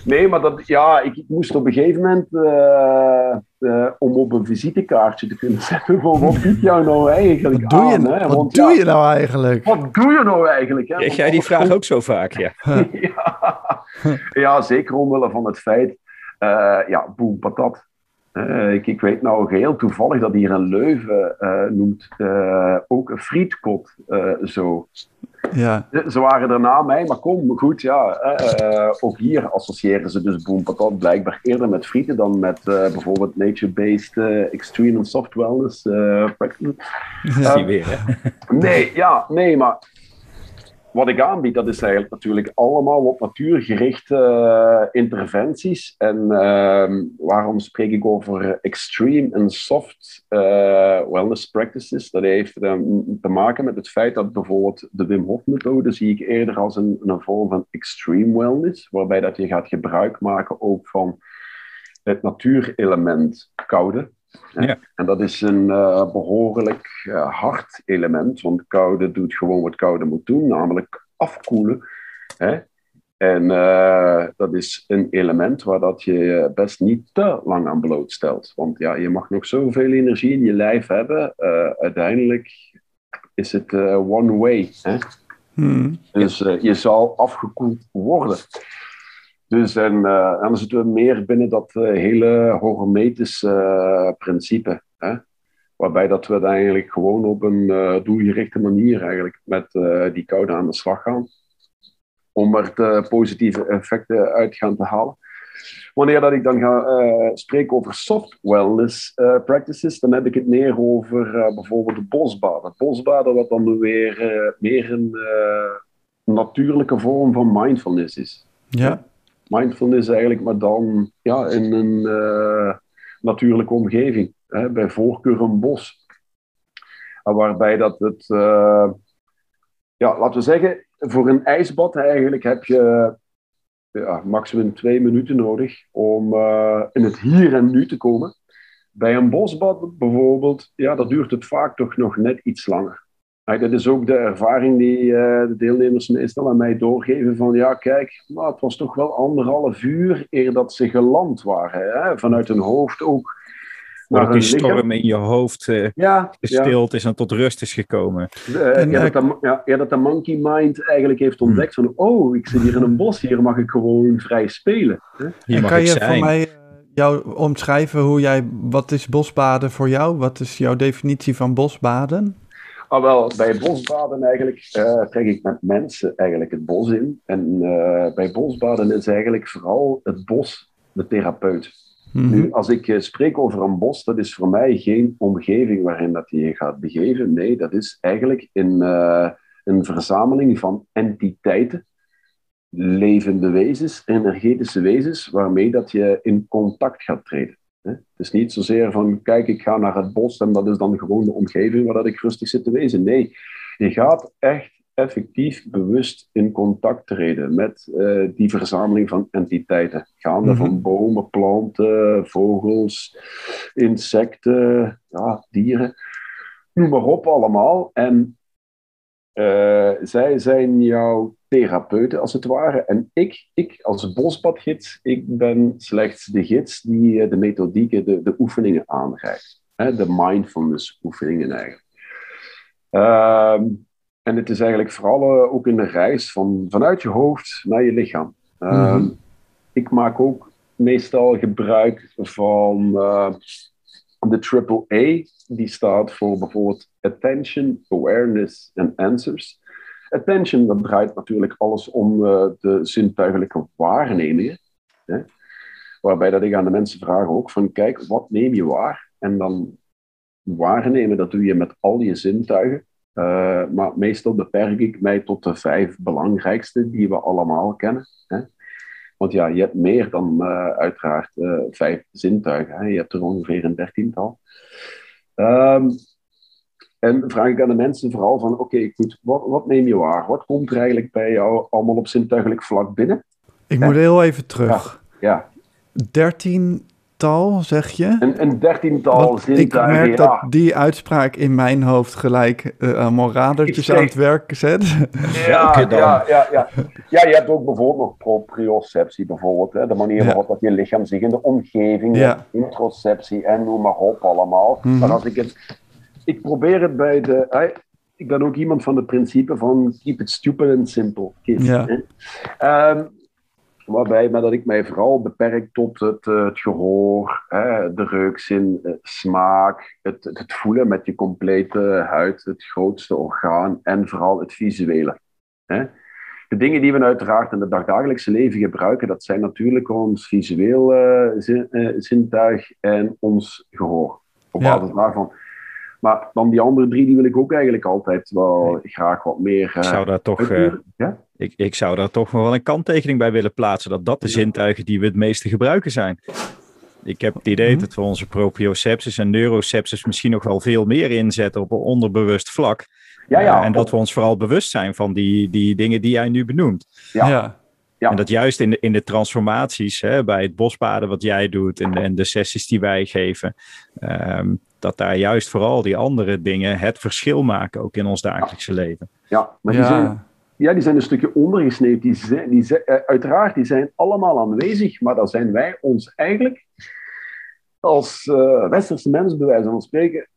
Nee, maar dat, ja, ik, moest op een gegeven moment, uh, uh, om op een visitekaartje te kunnen [laughs] zetten, van wat doet jou nou eigenlijk wat doe je, aan, nou? hè? Wat Want, doe ja, je nou eigenlijk? Wat doe je nou eigenlijk? Hè? Krijg jij die vraag ook zo vaak, ja? [laughs] ja. ja, zeker omwille van het feit, uh, ja, boem, patat. Uh, ik, ik, weet nou heel toevallig dat hier een Leuven uh, noemt uh, ook een frietkot zo. Ja. Ze waren er na mij, maar kom, goed, ja. ook hier associëren ze dus Boom blijkbaar eerder met frieten dan met bijvoorbeeld nature-based extreme and soft wellness practices. Ja. weer, hè? nee, ja, nee, maar wat ik aanbied, dat is eigenlijk natuurlijk allemaal op natuur gerichte uh, interventies. En uh, waarom spreek ik over extreme en soft uh, wellness practices? Dat heeft te maken met het feit dat bijvoorbeeld de Wim Hof methode zie ik eerder als een, een vorm van extreme wellness, waarbij dat je gaat gebruik maken ook van het natuurelement koude. Ja. En dat is een uh, behoorlijk uh, hard element, want koude doet gewoon wat koude moet doen, namelijk afkoelen. Hè? En uh, dat is een element waar dat je best niet te lang aan blootstelt. Want ja, je mag nog zoveel energie in je lijf hebben. uiteindelijk is het one way. Hè? Hmm. Dus je zal afgekoeld worden. Dus en, dan zitten we meer binnen dat uh, hele hormetische uh, principe. Hè? Waarbij dat we het eigenlijk gewoon op een doelgerichte manier eigenlijk met die koude aan de slag gaan. Om er de positieve effecten uit gaan te halen. Wanneer dat ik dan ga spreken over soft wellness practices, dan heb ik het meer over bijvoorbeeld de bosbaden. Bosbaden, wat dan weer meer een natuurlijke vorm van mindfulness is. Ja. Mindfulness eigenlijk, maar dan ja, in een natuurlijke omgeving hè, bij voorkeur een bos. Waarbij dat het, uh, ja, laten we zeggen, voor een ijsbad eigenlijk heb je ja, maximum twee minuten nodig om uh, in het hier en nu te komen. Bij een bosbad bijvoorbeeld, ja, dat duurt het vaak toch nog net iets langer. Dat is ook de ervaring die uh, de deelnemers meestal aan mij doorgeven van ja, kijk, nou, het was toch wel anderhalf uur eer dat ze geland waren. Hè? Vanuit hun hoofd ook dat die storm in je hoofd uh, ja, gestild is en tot rust is gekomen. Uh, en, ja, dat de, ja, ja, dat de monkey mind eigenlijk heeft hmm. ontdekt van, oh, ik zit hier in een bos, hier mag ik gewoon vrij spelen. Hier en kan je zijn. voor mij jou omschrijven hoe jij, wat is bosbaden voor jou? Wat is jouw definitie van bosbaden? Ah, wel, bij bosbaden eigenlijk uh, trek ik met mensen eigenlijk het bos in. En bij bosbaden is eigenlijk vooral het bos de therapeut. Nu, mhm. als ik eh, spreek over een bos, dat is voor mij geen omgeving waarin dat je je gaat begeven. Nee, dat is eigenlijk een, uh, een verzameling van entiteiten, levende wezens, energetische wezens, waarmee dat je in contact gaat treden. Het is niet zozeer van, kijk, ik ga naar het bos en dat is dan gewoon de omgeving waar dat ik rustig zit te wezen. Nee, je gaat echt effectief bewust in contact treden met uh, die verzameling van entiteiten. Gaande mm -hmm. van bomen, planten, vogels, insecten, ja, dieren, noem maar op allemaal. En uh, zij zijn jouw therapeuten als het ware. En ik, ik als bospadgids, ik ben slechts de gids die de methodieken, de, de oefeningen aanreikt. De mindfulness oefeningen eigenlijk. Uh, en het is eigenlijk vooral uh, ook in de reis van, vanuit je hoofd naar je lichaam. Mm -hmm. Ik maak ook meestal gebruik van uh, de triple A. Die staat voor bijvoorbeeld Attention, Awareness en Answers. Attention, dat draait natuurlijk alles om uh, de zintuigelijke waarnemingen. Hè? Waarbij dat ik aan de mensen vraag ook van, kijk, wat neem je waar? En dan waarnemen, dat doe je met al je zintuigen. Uh, maar meestal beperk ik mij tot de vijf belangrijkste die we allemaal kennen. Hè? Want ja, je hebt meer dan uh, uiteraard vijf zintuigen. Hè? Je hebt er ongeveer een dertiental. Um, en vraag ik aan de mensen vooral van, oké, okay, goed, wat, wat, neem je waar? Wat komt er eigenlijk bij jou allemaal op zintuigelijk vlak binnen? Ik moet heel even terug. Ja. ja. 13 dertiental, zeg je? Een, een dertiental zintuigen, Ik merk dat die uitspraak in mijn hoofd gelijk uh, allemaal radertjes aan het werk zet. Ja, [laughs] ja, ja, ja. ja, je hebt ook bijvoorbeeld nog proprioceptie, bijvoorbeeld. Hè? De manier waarop dat je lichaam zich in de omgeving, ja. introceptie en noem maar op allemaal. Mm -hmm. Maar als ik het... Ik probeer het bij de... ik ben ook iemand van het principe van keep it stupid and simple. ja. Um, Waarbij maar dat ik mij vooral beperk tot het, uh, het gehoor, hè, de reukzin, uh, smaak, het, het, voelen met je complete huid, het grootste orgaan en vooral het visuele. Hè. De dingen die we uiteraard in het dagdagelijkse leven gebruiken, dat zijn natuurlijk ons visueel uh, zin, zintuig en ons gehoor. Op basis ja. daarvan. Maar dan die andere drie, die wil ik ook eigenlijk altijd wel graag wat meer. ik zou daar toch. ja? ik, ik zou daar toch nog wel een kanttekening bij willen plaatsen. Dat dat de zintuigen die we het meeste gebruiken zijn. Ik heb het idee mhm. dat we onze propriocepties en neurocepties misschien nog wel veel meer inzetten op een onderbewust vlak. Ja, ja. Uh, en dat we ons vooral bewust zijn van die, die dingen die jij nu benoemt. Ja. ja. Ja. En dat juist in de, in de transformaties, hè, bij het bospaden wat jij doet en de, en de sessies die wij geven, um, dat daar juist vooral die andere dingen het verschil maken, ook in ons dagelijkse leven. Ja, maar die zijn, ja, die zijn een stukje ondergesneeuwd. Die zijn, die zijn, eh, uiteraard, die zijn allemaal aanwezig, maar daar zijn wij ons eigenlijk als uh, westerse mensen, bij wijze van spreken,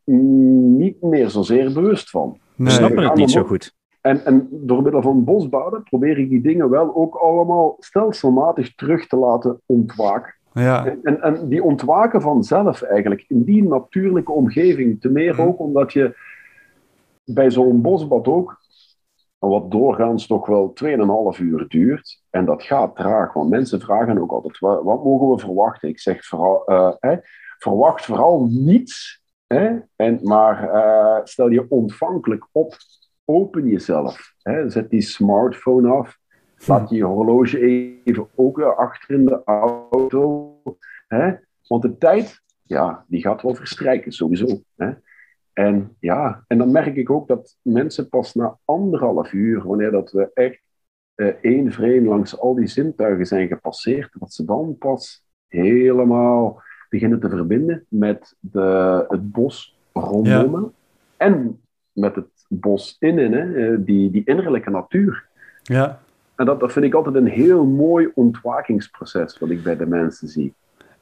niet meer zozeer bewust van. We snappen het niet zo goed. En, en door middel van bosbouwen probeer ik die dingen wel ook allemaal stelselmatig terug te laten ontwaken. Ja, En, en, die ontwaken vanzelf eigenlijk in die natuurlijke omgeving. Te meer Mhm. ook omdat je bij zo'n bosbad ook, wat doorgaans toch wel 2,5 uur duurt. En dat gaat traag, want mensen vragen ook altijd, wat, wat mogen we verwachten? Ik zeg, vooral, eh, verwacht vooral niets. En, maar eh, stel je ontvankelijk op, open jezelf. Hè? Zet die smartphone af. Laat je horloge even ook achter in de auto. Hè? Want de tijd, ja, die gaat wel verstrijken, sowieso. Hè? En ja, en dan merk ik ook dat mensen pas na anderhalf uur, wanneer dat we echt eh, één vreemd langs al die zintuigen zijn gepasseerd, dat ze dan pas helemaal beginnen te verbinden met de, het bos rondom en met het bos innen, hè, eh, die, die innerlijke natuur. ja. En dat, dat vind ik altijd een heel mooi ontwakingsproces wat ik bij de mensen zie.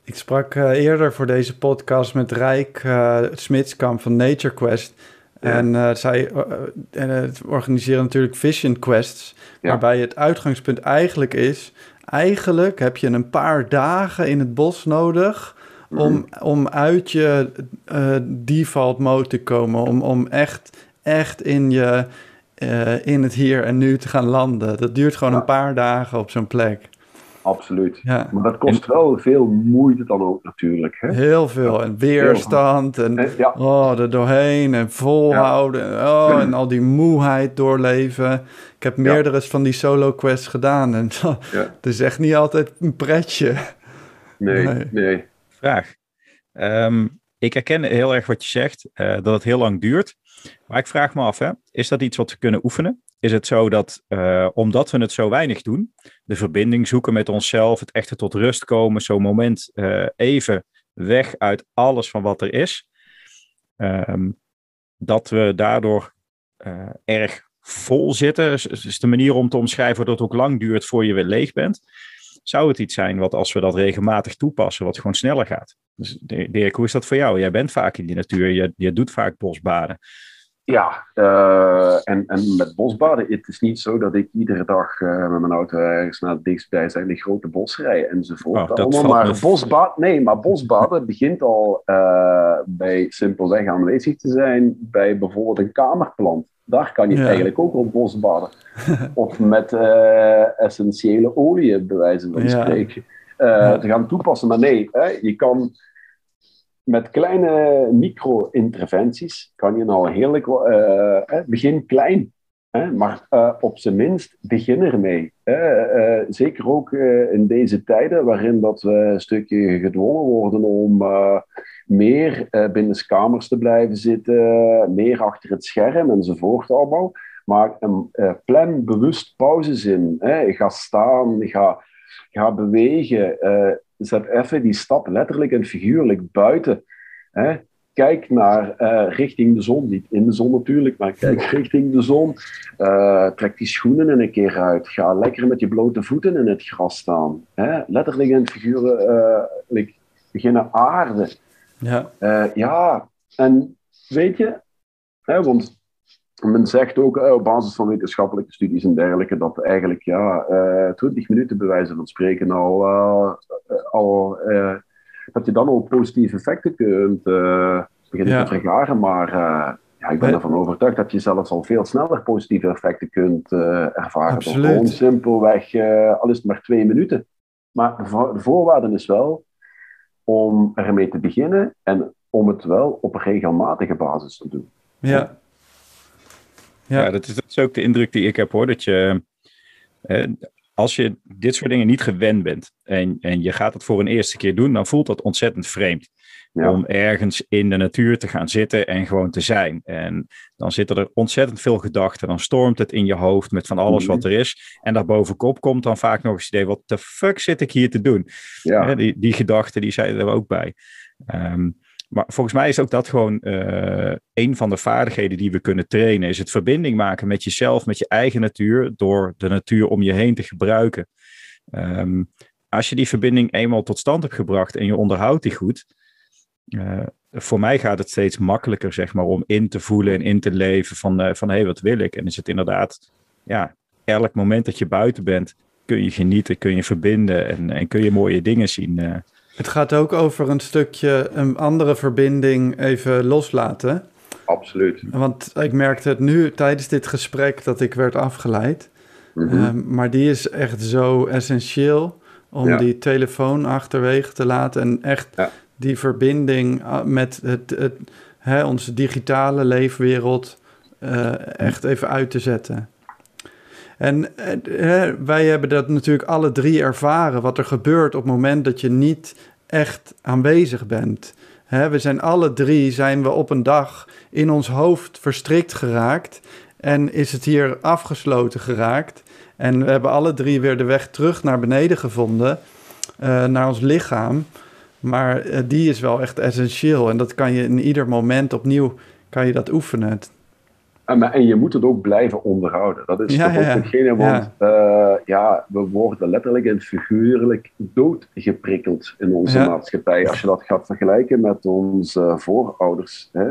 Ik sprak eh, eerder voor deze podcast met Rijk eh Smitskamp van Nature Quest. Ja. En eh, zij en, het organiseren natuurlijk Vision Quests. Ja. Waarbij het uitgangspunt eigenlijk is... Eigenlijk heb je een paar dagen in het bos nodig... om, om uit je default mode te komen. Om, om echt, echt in, je, eh, in het hier en nu te gaan landen. Dat duurt gewoon Ja. een paar dagen op zo'n plek. Absoluut. Ja. Maar dat kost wel veel moeite dan ook natuurlijk. Hè? Heel veel. En weerstand. En Ja, oh, er doorheen. En volhouden. En, oh, en al die moeheid doorleven. Ik heb meerdere van die solo quests gedaan. En [laughs] Ja. het is echt niet altijd een pretje. nee, Nee. nee. Vraag. Ehm, ik herken heel erg wat je zegt, eh, dat het heel lang duurt. Maar ik vraag me af, hè, is dat iets wat we kunnen oefenen? Is het zo dat, eh, omdat we het zo weinig doen, de verbinding zoeken met onszelf, het echte tot rust komen, zo'n moment eh, even weg uit alles van wat er is, ehm, dat we daardoor erg vol zitten? Is, is de manier om te omschrijven dat het ook lang duurt voor je weer leeg bent? Zou het iets zijn wat als we dat regelmatig toepassen, wat gewoon sneller gaat? Dus Dirk, hoe is dat voor jou? Jij bent vaak in die natuur, je, je doet vaak bosbaden. Ja, eh, en, en met bosbaden, het is niet zo dat ik iedere dag eh, met mijn auto ergens naar het dichtstbijzijnde grote bos rij enzovoort. Oh, dat allemaal. Maar me- bosbaden, nee, maar bosbaden [laughs] begint al eh, bij simpelweg aanwezig te zijn bij bijvoorbeeld een kamerplant. Daar kan je Ja. eigenlijk ook op bosbaden. [laughs] of met eh, essentiële oliën, bij wijze van spreken, Ja. te gaan toepassen. Maar nee, hè, je kan met kleine micro-interventies kan je nou heerlijk, eh, hè, begin klein, hè, maar op zijn minst begin ermee. Hè. Zeker ook in deze tijden waarin dat we een stukje gedwongen worden om meer eh binnen kamers te blijven zitten, meer achter het scherm enzovoort allemaal. Maar een, eh, plan bewust pauzes in. Hè. Ga staan, ga, ga bewegen. eh, zet even die stap letterlijk en figuurlijk buiten. Hè? Kijk naar richting de zon, niet in de zon natuurlijk, maar kijk richting de zon. Trek die schoenen een keer uit. Ga lekker met je blote voeten in het gras staan. Hè? Letterlijk en figuurlijk beginnen aarden. Ja, Eh, ja, en weet je, hè, want men zegt ook eh, op basis van wetenschappelijke studies en dergelijke dat eigenlijk ja, eh 20 minuten bij wijze van spreken al, al dat je dan al positieve effecten kunt beginnen Ja. te vergaren. Maar ja, ik ben ervan overtuigd dat je zelfs al veel sneller positieve effecten kunt ervaren. Absoluut. gewoon simpelweg, al is het maar twee minuten. Maar de voorwaarde is wel om ermee te beginnen en om het wel op een regelmatige basis te doen. ja. Ja, Ja. dat, is, dat is ook de indruk die ik heb hoor. Dat je, eh, als je dit soort dingen niet gewend bent en, en je gaat het voor een eerste keer doen, dan voelt dat ontzettend vreemd. Ja. Om ergens in de natuur te gaan zitten en gewoon te zijn. En dan zitten er ontzettend veel gedachten. Dan stormt het in je hoofd met van alles wat er is. En daarbovenkop komt dan vaak nog eens het idee: wat de fuck zit ik hier te doen? Ja, die, die gedachten die zijn er ook bij. Ehm, maar volgens mij is ook dat gewoon eh, een van de vaardigheden die we kunnen trainen. Is het verbinding maken met jezelf, met je eigen natuur. Door de natuur om je heen te gebruiken. Ehm, als je die verbinding eenmaal tot stand hebt gebracht en je onderhoudt die goed. eh, voor mij gaat het steeds makkelijker, zeg maar, om in te voelen en in te leven van, eh, van hé, hey, wat wil ik? En is het inderdaad, ja, elk moment dat je buiten bent, kun je genieten, kun je verbinden en, en kun je mooie dingen zien. Eh. Het gaat ook over een stukje een andere verbinding even loslaten. Absoluut. Want ik merkte het nu tijdens dit gesprek dat ik werd afgeleid. Mhm. Ehm, maar die is echt zo essentieel om Ja. die telefoon achterwege te laten en echt Ja. die verbinding ah, met het, het, hè, onze digitale leefwereld eh, echt even uit te zetten. En eh, wij hebben dat natuurlijk alle drie ervaren, wat er gebeurt op het moment dat je niet echt aanwezig bent. Hè, we zijn alle drie zijn we op een dag in ons hoofd verstrikt geraakt en is het hier afgesloten geraakt. En we hebben alle drie weer de weg terug naar beneden gevonden, eh, naar ons lichaam. Maar eh, die is wel echt essentieel en dat kan je in ieder moment opnieuw kan je dat oefenen. En, maar- en je moet het ook blijven onderhouden. Dat is Ja, toch ook ja. hetgene, want ja. ja, we worden letterlijk en figuurlijk doodgeprikkeld in onze maatschappij. Als je dat gaat vergelijken met onze voorouders. Hè?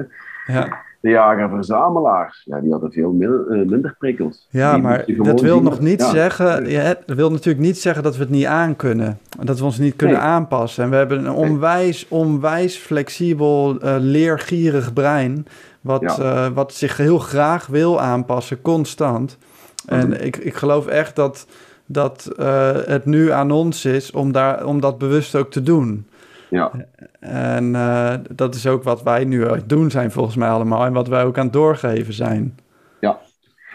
Ja. De jager-verzamelaars, ja, die hadden veel min- eh, minder prikkels. Ja, Die maar dat wil zien nog niet ja. zeggen. Ja, dat wil natuurlijk niet zeggen dat we het niet aankunnen. Dat we ons niet kunnen Nee. aanpassen. En we hebben een onwijs, onwijs flexibel, eh, leergierig brein. Wat, Ja. eh, wat zich heel graag wil aanpassen, constant. En ik, ik geloof echt dat, dat eh, het nu aan ons is om, daar, om dat bewust ook te doen. Ja. En eh, dat is ook wat wij nu doen zijn, volgens mij allemaal. En wat wij ook aan het doorgeven zijn.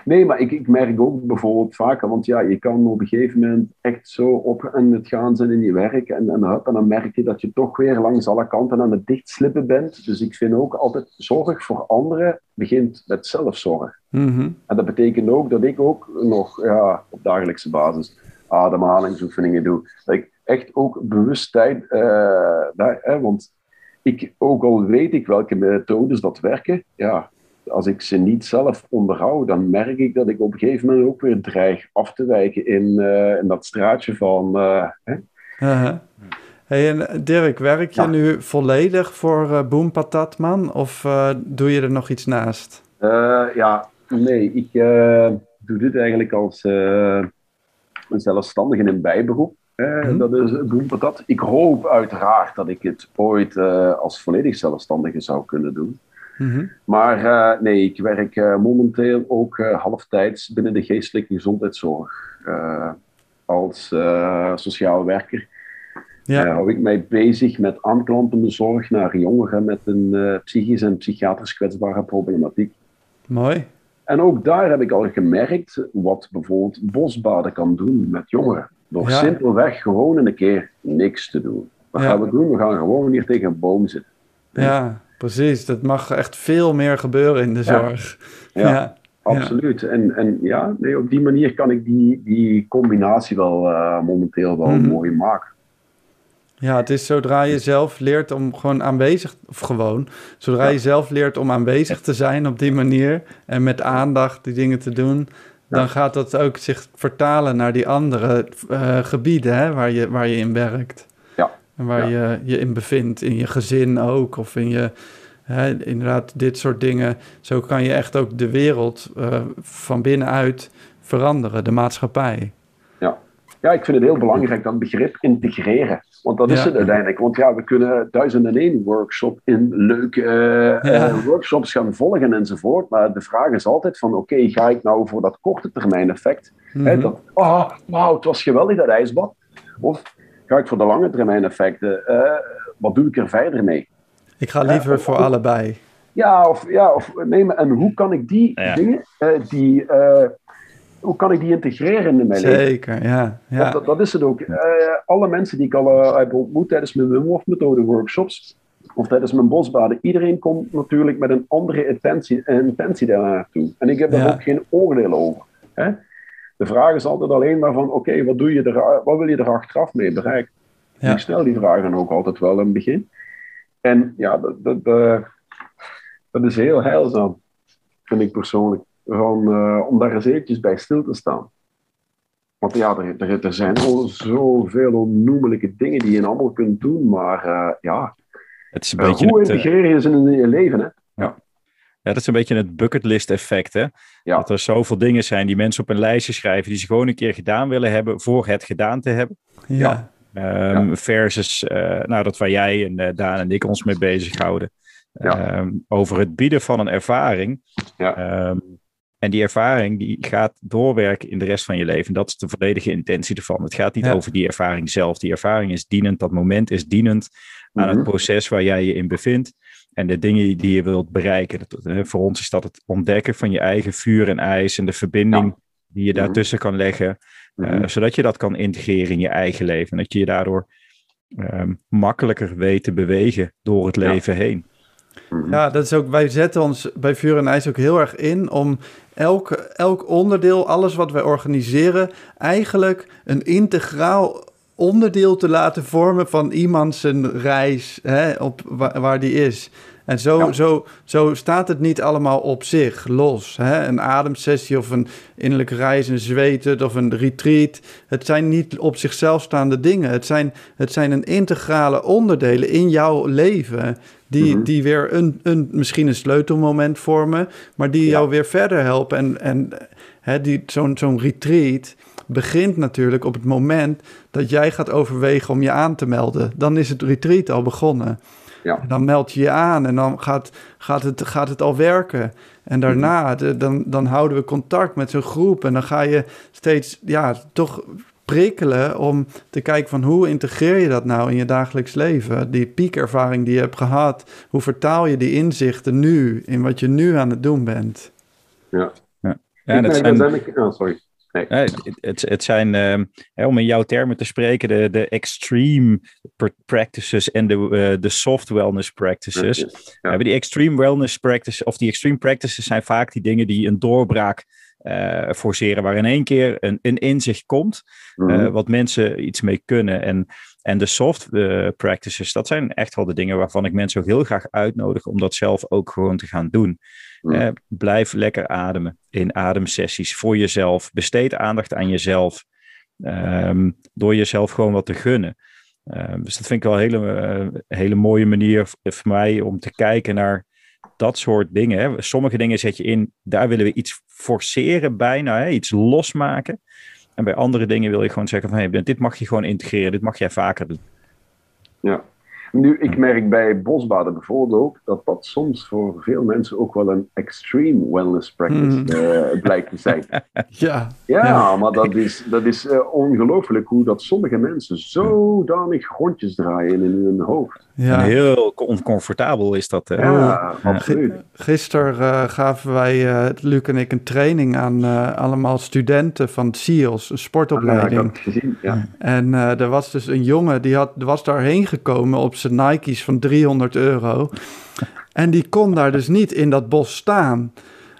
Nee, maar ik, ik merk ook bijvoorbeeld vaker, want ja, je kan op een gegeven moment echt zo op aan het gaan zijn in je werk en, en, hup, en dan merk je dat je toch weer langs alle kanten aan het dichtslippen bent. Dus ik vind ook altijd, zorg voor anderen begint met zelfzorg. Mhm. En dat betekent ook dat ik ook nog ja, op dagelijkse basis ademhalingsoefeningen doe. Dat ik echt ook bewust tijd, eh, hè, want ik, ook al weet ik welke methodes dat werken, ja, als ik ze niet zelf onderhoud, dan merk ik dat ik op een gegeven moment ook weer dreig af te wijken in, eh, in dat straatje van. eh, hè? Hey, en Dirk, werk je Ja. nu volledig voor eh Boom Patatman of doe je er nog iets naast? Ja, nee, ik doe dit eigenlijk als een zelfstandige in bijberoep. Mhm. Dat is boempatat. Ik hoop uiteraard dat ik het ooit eh, als volledig zelfstandige zou kunnen doen. Mhm. Maar eh, nee, ik werk eh, momenteel ook halftijds binnen de geestelijke gezondheidszorg. als sociaal werker Ja, hou ik mij bezig met aanklantende zorg naar jongeren met een psychisch en psychiatrisch kwetsbare problematiek. mooi. En ook daar heb ik al gemerkt wat bijvoorbeeld bosbaden kan doen met jongeren. Door Ja. simpelweg gewoon een keer niks te doen. Wat Ja. gaan we doen? We gaan gewoon hier tegen een boom zitten. Ja, precies. Dat mag echt veel meer gebeuren in de zorg. Ja. ja. Absoluut. En, en ja, nee, op die manier kan ik die, die combinatie wel eh, momenteel wel Mhm. mooi maken. Ja, het is zodra je zelf leert om gewoon aanwezig, of gewoon, zodra Ja. je zelf leert om aanwezig te zijn op die manier en met aandacht die dingen te doen, dan gaat dat ook zich vertalen naar die andere eh, gebieden hè, waar, je, waar je in werkt. Ja. En waar je je in bevindt, in je gezin ook, of in je, hè, inderdaad, dit soort dingen. Zo kan je echt ook de wereld eh, van binnenuit veranderen, de maatschappij. Ja, ik vind het heel belangrijk dat begrip integreren. Want dat is het uiteindelijk. Want ja, we kunnen duizend en één workshop in leuke eh, Ja. eh, workshops gaan volgen enzovoort. Maar de vraag is altijd van, oké, ga ik nou voor dat korte termijn effect? Hè, Mhm. dat, oh, wauw, het was geweldig dat ijsbad. Of ga ik voor de lange termijn effecten? eh, wat doe ik er verder mee? Ik ga liever Ja, voor of- allebei. Ja, of, ja, of nee, maar en hoe kan ik die Ja. dingen, eh, die, eh, hoe kan ik die integreren in mijn leven? Zeker, ja. ja. Dat, dat is het ook. Eh, alle mensen die ik al eh, heb ontmoet tijdens mijn Wim Hof methode workshops of tijdens mijn bosbaden, iedereen komt natuurlijk met een andere intentie, intentie daar naartoe. En ik heb daar Ja. ook geen oordeel over. Hè? De vraag is altijd alleen maar van, oké, wat doe je er, wat wil je er achteraf mee bereiken? Ja. Ik stel die vragen ook altijd wel in het begin. En ja, dat, dat, eh, dat is heel heilzaam, vind ik persoonlijk, van, eh, om daar eens eventjes bij stil te staan. Want ja, er, er, er zijn al zoveel onnoemelijke dingen die je allemaal kunt doen, maar eh, ja, Het is een eh, beetje hoe het, integreer je ze in je leven? Hè? Ja, dat is een beetje het bucketlist effect, hè? Ja. Dat er zoveel dingen zijn die mensen op een lijstje schrijven die ze gewoon een keer gedaan willen hebben voor het gedaan te hebben. ja. Ehm, Versus uh, nou, dat waar jij en uh, Daan en ik ons mee bezighouden. Ja. Um, over het bieden van een ervaring. Ja. Um, en die ervaring die gaat doorwerken in de rest van je leven. Dat is de volledige intentie ervan. Het gaat niet ja. over die ervaring zelf. Die ervaring is dienend. Dat moment is dienend aan mm -hmm. het proces waar jij je in bevindt. En de dingen die je wilt bereiken. Dat, voor ons is dat het ontdekken van je eigen vuur en ijs. En de verbinding ja. die je daartussen kan leggen. Uh, mm -hmm. zodat je dat kan integreren in je eigen leven. En dat je je daardoor um, makkelijker weet te bewegen door het leven ja. heen. Ja, dat is ook, wij zetten ons bij Vuur en IJs ook heel erg in om elk, elk onderdeel, alles wat wij organiseren, eigenlijk een integraal onderdeel te laten vormen van iemand zijn reis, hè, op, waar, waar die is. En zo, ja. zo, zo staat het niet allemaal op zich, los. Hè? Een ademsessie of een innerlijke reis, een zweten of een retreat. Het zijn niet op zichzelf staande dingen. Het zijn, het zijn een integrale onderdelen in jouw leven. Die, mm -hmm. die weer een, een, misschien een sleutelmoment vormen, maar die ja. jou weer verder helpen. En, en hè, die, zo'n, zo'n retreat begint natuurlijk op het moment dat jij gaat overwegen om je aan te melden. Dan is het retreat al begonnen. Ja. Dan meld je je aan en dan gaat, gaat, het, gaat het al werken. En daarna, de, dan, dan houden we contact met zo'n groep. En dan ga je steeds, ja, toch prikkelen om te kijken van hoe integreer je dat nou in je dagelijks leven? Die piekervaring die je hebt gehad, hoe vertaal je die inzichten nu in wat je nu aan het doen bent? Ja, ja. ja dat zijn... oh, sorry. Nee. Het, het, het, zijn, uh, om in jouw termen te spreken, de, de extreme practices en de, uh, de soft wellness practices. Ja. die extreme wellness practices, of die extreme practices zijn vaak die dingen die een doorbraak uh, forceren, waar in één keer een, een inzicht komt, mm -hmm. wat mensen iets mee kunnen. En, en de soft practices, dat zijn echt wel de dingen waarvan ik mensen ook heel graag uitnodig om dat zelf ook gewoon te gaan doen. Uh, blijf lekker ademen in ademsessies voor jezelf. Besteed aandacht aan jezelf. Um, door jezelf gewoon wat te gunnen. Uh, dus dat vind ik wel een hele, uh, hele mooie manier voor mij om te kijken naar dat soort dingen. Hè. Sommige dingen zet je in, daar willen we iets forceren bijna, hè, iets losmaken. En bij andere dingen wil je gewoon zeggen van hey, dit mag je gewoon integreren, dit mag jij vaker doen. Ja, nu, ik merk bij bosbaden bijvoorbeeld ook dat dat soms voor veel mensen ook wel een extreme wellness practice mm. uh, blijkt te zijn. [laughs] ja, ja, maar dat is, dat is uh, ongelooflijk hoe dat sommige mensen zodanig grondjes draaien in hun hoofd. Ja. En heel oncomfortabel is dat. Uh, ja, absoluut. Gisteren gaven wij, Luc en ik, een training aan allemaal studenten van SEALS, een sportopleiding. Ah, ja, ik heb het gezien, ja. En er was dus een jongen, die had, was daarheen gekomen op zijn Nike's van 300 euro. En die kon daar dus niet in dat bos staan.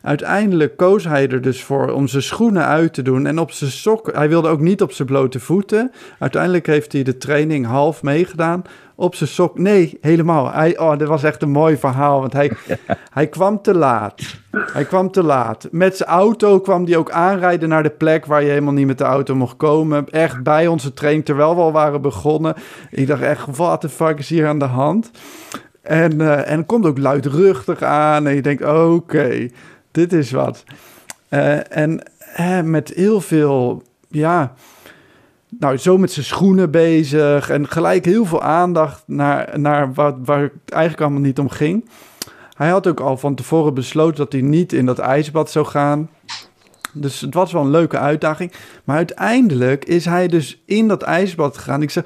Uiteindelijk koos hij er dus voor om zijn schoenen uit te doen en op zijn sokken. Hij wilde ook niet op zijn blote voeten. Uiteindelijk heeft hij de training half meegedaan. Op zijn sok. Nee, helemaal. Hij, oh, dat was echt een mooi verhaal. Want hij, [laughs] hij kwam te laat. Hij kwam te laat. Met zijn auto kwam hij ook aanrijden naar de plek waar je helemaal niet met de auto mocht komen. Echt bij onze training, terwijl we al waren begonnen. Ik dacht echt, wat de fuck is hier aan de hand? En, uh, en het komt ook luidruchtig aan. En je denkt, oké, okay, dit is wat. Uh, en uh, met heel veel, ja nou, zo met zijn schoenen bezig en gelijk heel veel aandacht naar, naar wat, waar het eigenlijk allemaal niet om ging. Hij had ook al van tevoren besloten dat hij niet in dat ijsbad zou gaan. Dus het was wel een leuke uitdaging. Maar uiteindelijk is hij dus in dat ijsbad gegaan. Ik zeg,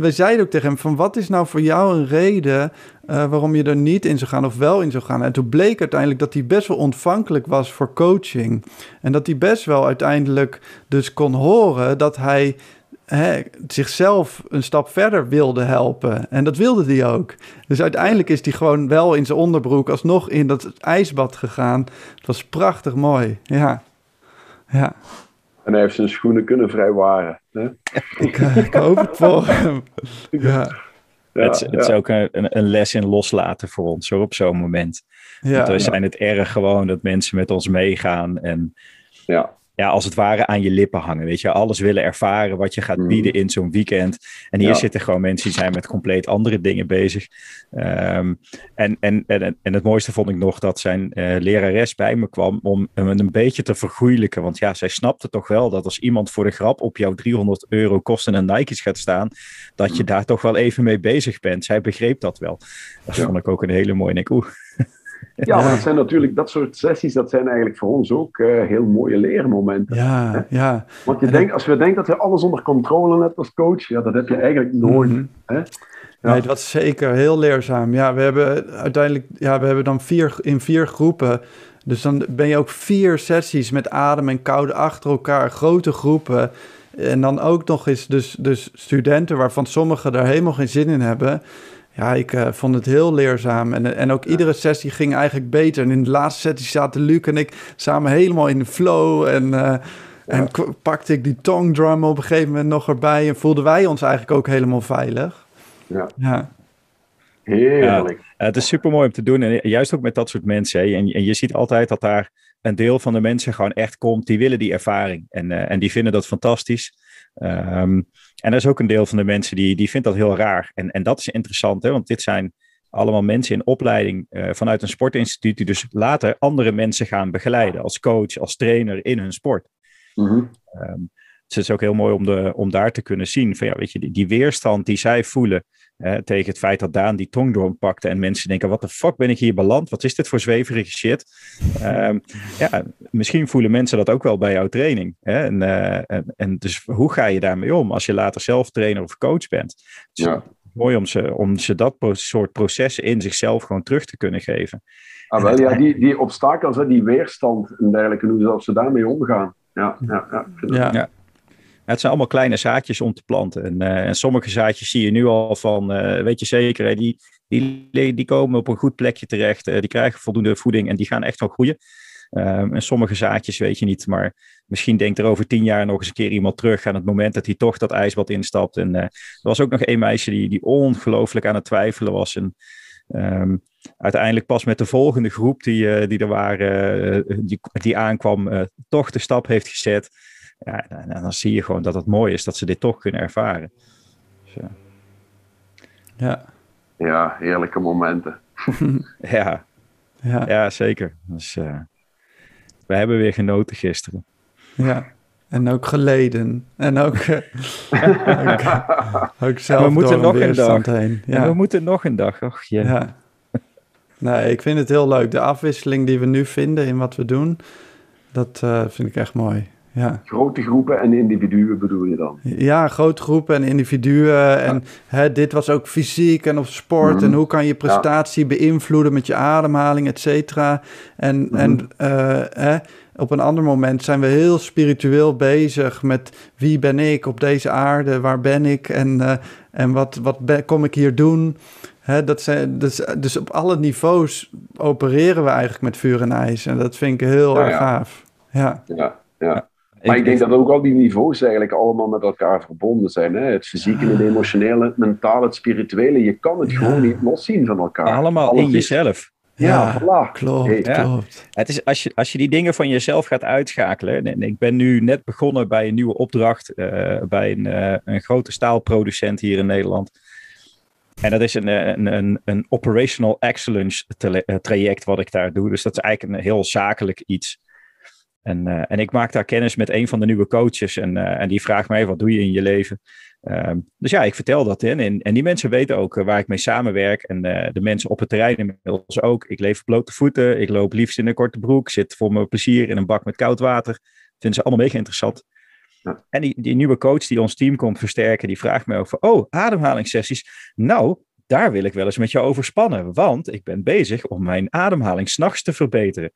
we zeiden ook tegen hem van wat is nou voor jou een reden uh, waarom je er niet in zou gaan of wel in zou gaan. En toen bleek uiteindelijk dat hij best wel ontvankelijk was voor coaching. En dat hij best wel uiteindelijk dus kon horen dat hij hè, zichzelf een stap verder wilde helpen. En dat wilde hij ook. Dus uiteindelijk is hij gewoon wel in zijn onderbroek alsnog in dat ijsbad gegaan. Het was prachtig mooi, ja. Ja. En hij heeft zijn schoenen kunnen vrijwaren. [laughs] Ik, uh, ik hoop het voor hem. Ja. Ja, het, het ja. is ook een, een, les in loslaten voor ons hoor, op zo'n moment. Ja, Want we zijn het erg gewoon dat mensen met ons meegaan. En ja. Ja, als het ware aan je lippen hangen. Weet je, alles willen ervaren wat je gaat Mhm. bieden in zo'n weekend. En hier Ja. zitten gewoon mensen die zijn met compleet andere dingen bezig. Ehm, en, en, en, en het mooiste vond ik nog dat zijn eh, lerares bij me kwam om hem een beetje te vergoeilijken. Want ja, zij snapte toch wel dat als iemand voor de grap op jouw 300 euro kostende Nike's gaat staan, dat je daar toch wel even mee bezig bent. Zij begreep dat wel. Dat Ja. vond ik ook een hele mooie. En ik, oeh, Ja, maar dat zijn natuurlijk, dat soort sessies, dat zijn eigenlijk voor ons ook eh, heel mooie leermomenten. Ja, ja. Want je En denkt, als we denken dat je alles onder controle hebt als coach, ja, dat heb je eigenlijk nooit. Mhm. Hè? Ja. Nee, dat is zeker heel leerzaam. Ja, we hebben uiteindelijk, ja, we hebben dan vier in vier groepen. Dus dan ben je ook vier sessies met adem en koude achter elkaar, grote groepen. En dan ook nog eens dus, dus studenten waarvan sommigen daar helemaal geen zin in hebben. Ja, ik eh, vond het heel leerzaam. En, en ook iedere sessie ging eigenlijk beter. En in de laatste sessie zaten Luc en ik samen helemaal in de flow. En, eh, en pakte ik die tongue drum op een gegeven moment nog erbij. En voelden wij ons eigenlijk ook helemaal veilig. Ja. Ja, Heerlijk. Ja, het is super mooi om te doen. En juist ook met dat soort mensen. Hè. En, en je ziet altijd dat daar een deel van de mensen gewoon echt komt. Die willen die ervaring. En, eh, en die vinden dat fantastisch. Ehm, en er is ook een deel van de mensen die, die vindt dat heel raar. En, en dat is interessant, hè, want dit zijn allemaal mensen in opleiding eh, vanuit een sportinstituut. Die dus later andere mensen gaan begeleiden. Als coach, als trainer in hun sport. Mhm. Ehm, dus het is ook heel mooi om, de, om daar te kunnen zien van ja, weet je, die, die weerstand die zij voelen hè, tegen het feit dat Daan die tongdorm pakte en mensen denken, wat de fuck ben ik hier beland? Wat is dit voor zweverige shit? Ehm, ja, misschien voelen mensen dat ook wel bij jouw training. Hè? En, eh, en, en dus hoe ga je daarmee om als je later zelf trainer of coach bent? Dus Ja. mooi om ze, om ze dat pro- soort processen in zichzelf gewoon terug te kunnen geven. Ah, wel, ja, die, die obstakels, hè, die weerstand en dergelijke, hoe ze daarmee omgaan. Ja, ja, ja. Ja. Ja, het zijn allemaal kleine zaadjes om te planten. En, eh, en sommige zaadjes zie je nu al van, eh, weet je zeker, die, die, die komen op een goed plekje terecht. eh, die krijgen voldoende voeding en die gaan echt wel groeien. Ehm, en sommige zaadjes weet je niet, maar misschien denkt er over tien jaar nog eens een keer iemand terug aan het moment dat hij toch dat ijsbad instapt. En er was ook nog één meisje die, die ongelooflijk aan het twijfelen was. En ehm, uiteindelijk pas met de volgende groep die, die er waren, die, die aankwam, toch de stap heeft gezet. Ja, en, en dan zie je gewoon dat het mooi is dat ze dit toch kunnen ervaren. Dus, eh, Ja, ja, heerlijke momenten. [laughs] ja, ja, ja, zeker. Dus, eh, we hebben weer genoten gisteren. ja. En ook geleden. En ook, eh, [laughs] ook, ook zelf we moeten door nog een dag. heen. En we Ja, moeten nog een dag. Och, je. ja. Nee, ik vind het heel leuk. De afwisseling die we nu vinden in wat we doen, dat eh, vind ik echt mooi. Ja. Grote groepen en individuen bedoel je dan? Ja, grote groepen en individuen. En hè, dit was ook fysiek en op sport. Mhm. En hoe kan je prestatie beïnvloeden met je ademhaling, et cetera. En, Mhm. en eh, hè, op een ander moment zijn we heel spiritueel bezig met wie ben ik op deze aarde, waar ben ik en, eh, en wat, wat kom ik hier doen. Hè, dat zijn, dus, dus op alle niveaus opereren we eigenlijk met vuur en ijs. En dat vind ik heel erg gaaf. Ja, Ja, ja. Maar ik denk dat ook al die niveaus eigenlijk allemaal met elkaar verbonden zijn. Hè? Het fysieke, het emotionele, het mentale, het spirituele. Je kan het Ja. gewoon niet loszien van elkaar. allemaal Alles in is- jezelf. Ja, Ja, voilà. klopt, Hey, ja. klopt. Het is als je, als je die dingen van jezelf gaat uitschakelen. En ik ben nu net begonnen bij een nieuwe opdracht eh, bij een, eh, een grote staalproducent hier in Nederland. En dat is een, eh, een, een, een operational excellence tra- traject wat ik daar doe. Dus dat is eigenlijk een heel zakelijk iets. En, eh, en ik maak daar kennis met een van de nieuwe coaches. En, eh, en die vraagt mij, wat doe je in je leven? Ehm, dus ja, ik vertel dat in. En, en die mensen weten ook eh, waar ik mee samenwerk. En de mensen op het terrein inmiddels ook. Ik leef op blote voeten. Ik loop liefst in een korte broek. Zit voor mijn plezier in een bak met koud water. Vinden ze allemaal mega interessant. Ja. En die, die nieuwe coach die ons team komt versterken, die vraagt mij ook van, oh, ademhalingssessies. Nou, daar wil ik wel eens met jou over spannen, want ik ben bezig om mijn ademhaling s'nachts te verbeteren.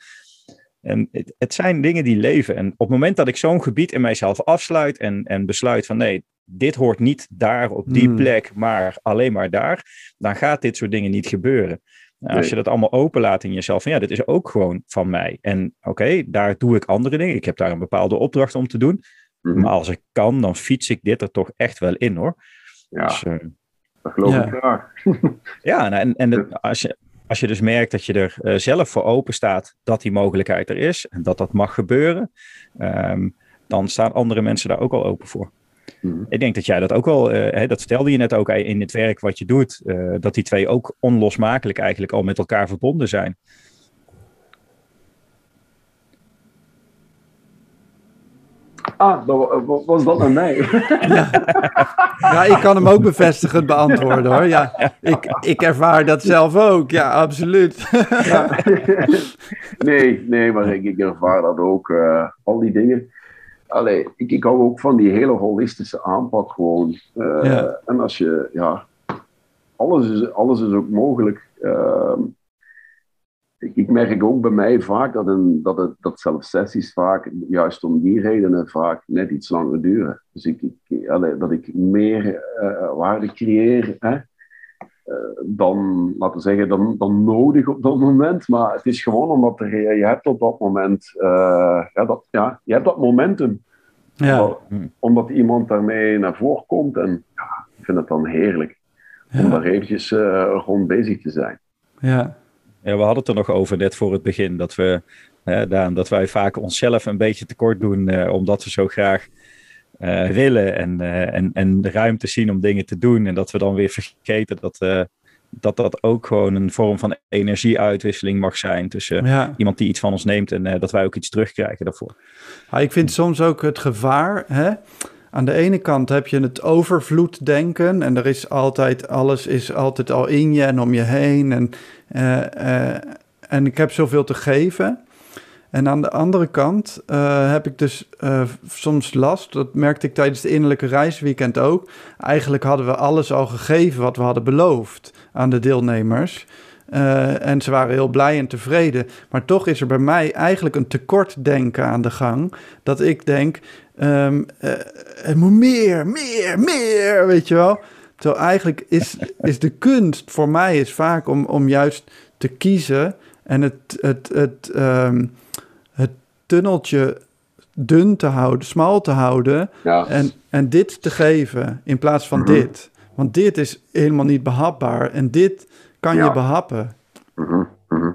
En het, het zijn dingen die leven. En op het moment dat ik zo'n gebied in mijzelf afsluit en, en besluit van nee, dit hoort niet daar op die Hmm. plek, maar alleen maar daar, dan gaat dit soort dingen niet gebeuren. Nou, als je dat allemaal openlaat in jezelf, van ja, dit is ook gewoon van mij. En oké, daar doe ik andere dingen. Ik heb daar een bepaalde opdracht om te doen. Mhm. Maar als ik kan, dan fiets ik dit er toch echt wel in hoor. Ja, Dus, eh, dat geloof Ja. ik graag. [laughs] ja, nou, en, en het- als, je, als je dus merkt dat je er eh, zelf voor open staat dat die mogelijkheid er is en dat dat mag gebeuren, ehm, dan staan andere mensen daar ook al open voor. Mhm. Ik denk dat jij dat ook wel, eh, hè, dat stelde je net ook in het werk wat je doet, eh, dat die twee ook onlosmakelijk eigenlijk al met elkaar verbonden zijn. Ah, dat was dat naar [laughs] mij? Ja, ik kan hem ook bevestigend beantwoorden hoor. Ja, ik, ik ervaar dat zelf ook. Ja, absoluut. Ja. [laughs] nee, nee, maar ik, ik ervaar dat ook. eh, al die dingen. Allee, ik, ik hou ook van die hele holistische aanpak gewoon. Eh, Ja. En als je, ja, alles is, alles is ook mogelijk. Ehm, ik, merk ook bij mij vaak dat, een, dat, het, dat zelfs sessies vaak, juist om die redenen, vaak net iets langer duren. Dus ik, ik, dat ik meer eh, waarde creëer. Hè? eh, dan, laten we zeggen, dan, dan nodig op dat moment. Maar het is gewoon omdat er, je hebt op dat moment, eh, ja, dat, ja, je hebt dat momentum. Ja, Omdat iemand daarmee naar voren komt. En ja, ik vind het dan heerlijk om daar eventjes rond bezig te zijn. ja. Ja, we hadden het er nog over net voor het begin, dat, we, hè, Daan, dat wij vaak onszelf een beetje tekort doen, eh, omdat we zo graag eh, willen en, eh, en, en de ruimte zien om dingen te doen. En dat we dan weer vergeten dat, dat dat ook gewoon een vorm van energieuitwisseling mag zijn tussen ja. iemand die iets van ons neemt en dat wij ook iets terugkrijgen daarvoor. Ja, ik vind soms ook het gevaar. Hè? Aan de ene kant heb je het overvloeddenken. En er is altijd, alles is altijd al in je en om je heen. En, eh, eh, en ik heb zoveel te geven. En aan de andere kant eh, heb ik dus soms last. Dat merkte ik tijdens het innerlijke reisweekend ook. Eigenlijk hadden we alles al gegeven wat we hadden beloofd aan de deelnemers. En ze waren heel blij en tevreden. Maar toch is er bij mij eigenlijk een tekortdenken aan de gang. Dat ik denk, eh, het moet meer, meer, meer, weet je wel. Terwijl eigenlijk is, is de kunst voor mij is vaak om, om juist te kiezen en het, het, het, ehm, het tunneltje dun te houden, smal te houden Ja, en, en dit te geven in plaats van Mhm. dit. Want dit is helemaal niet behapbaar en dit kan je behappen. mhm, mhm.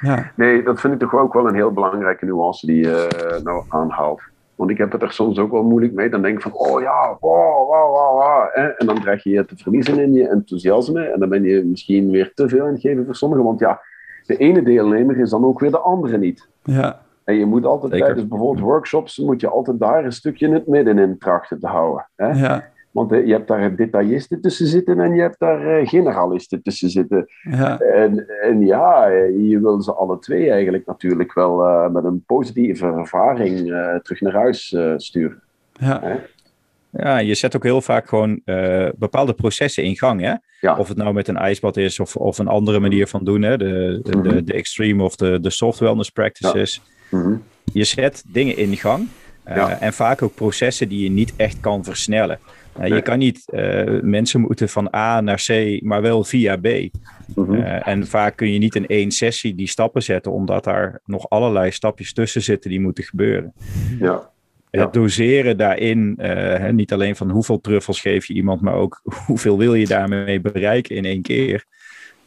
Ja, Nee, dat vind ik toch ook wel een heel belangrijke nuance die je eh, nou aanhaalt. Want ik heb het er soms ook wel moeilijk mee. Dan denk ik van, oh ja, wow, wow, wow, wow. En dan dreig je je te verliezen in je enthousiasme. En dan ben je misschien weer te veel aan het geven voor sommigen. Want ja, de ene deelnemer is dan ook weer de andere niet. ja, En je moet altijd Zeker. tijdens bijvoorbeeld workshops, moet je altijd daar een stukje in het midden in trachten te houden. Hè? ja, Want eh, je hebt daar detailisten tussen zitten en je hebt daar eh, generalisten tussen zitten. ja, En, en ja, eh, je wil ze alle twee eigenlijk natuurlijk wel eh, met een positieve ervaring eh, terug naar huis sturen. ja, Ja, je zet ook heel vaak gewoon eh, bepaalde processen in gang. Hè? Ja. Of het nou met een ijsbad is of, of een andere manier van doen. Hè? De, de, de, Mhm. de extreme of de, de soft wellness practices. Mhm. Je zet dingen in gang. eh, Ja. En vaak ook processen die je niet echt kan versnellen. Eh, Nee. Je kan niet eh, mensen moeten van A naar C, maar wel via B. Mhm. Eh, en vaak kun je niet in één sessie die stappen zetten, omdat daar nog allerlei stapjes tussen zitten die moeten gebeuren. ja. Ja. Het doseren daarin, hè, niet alleen van hoeveel truffels geef je iemand, maar ook [laughs] hoeveel wil je daarmee bereiken in één keer.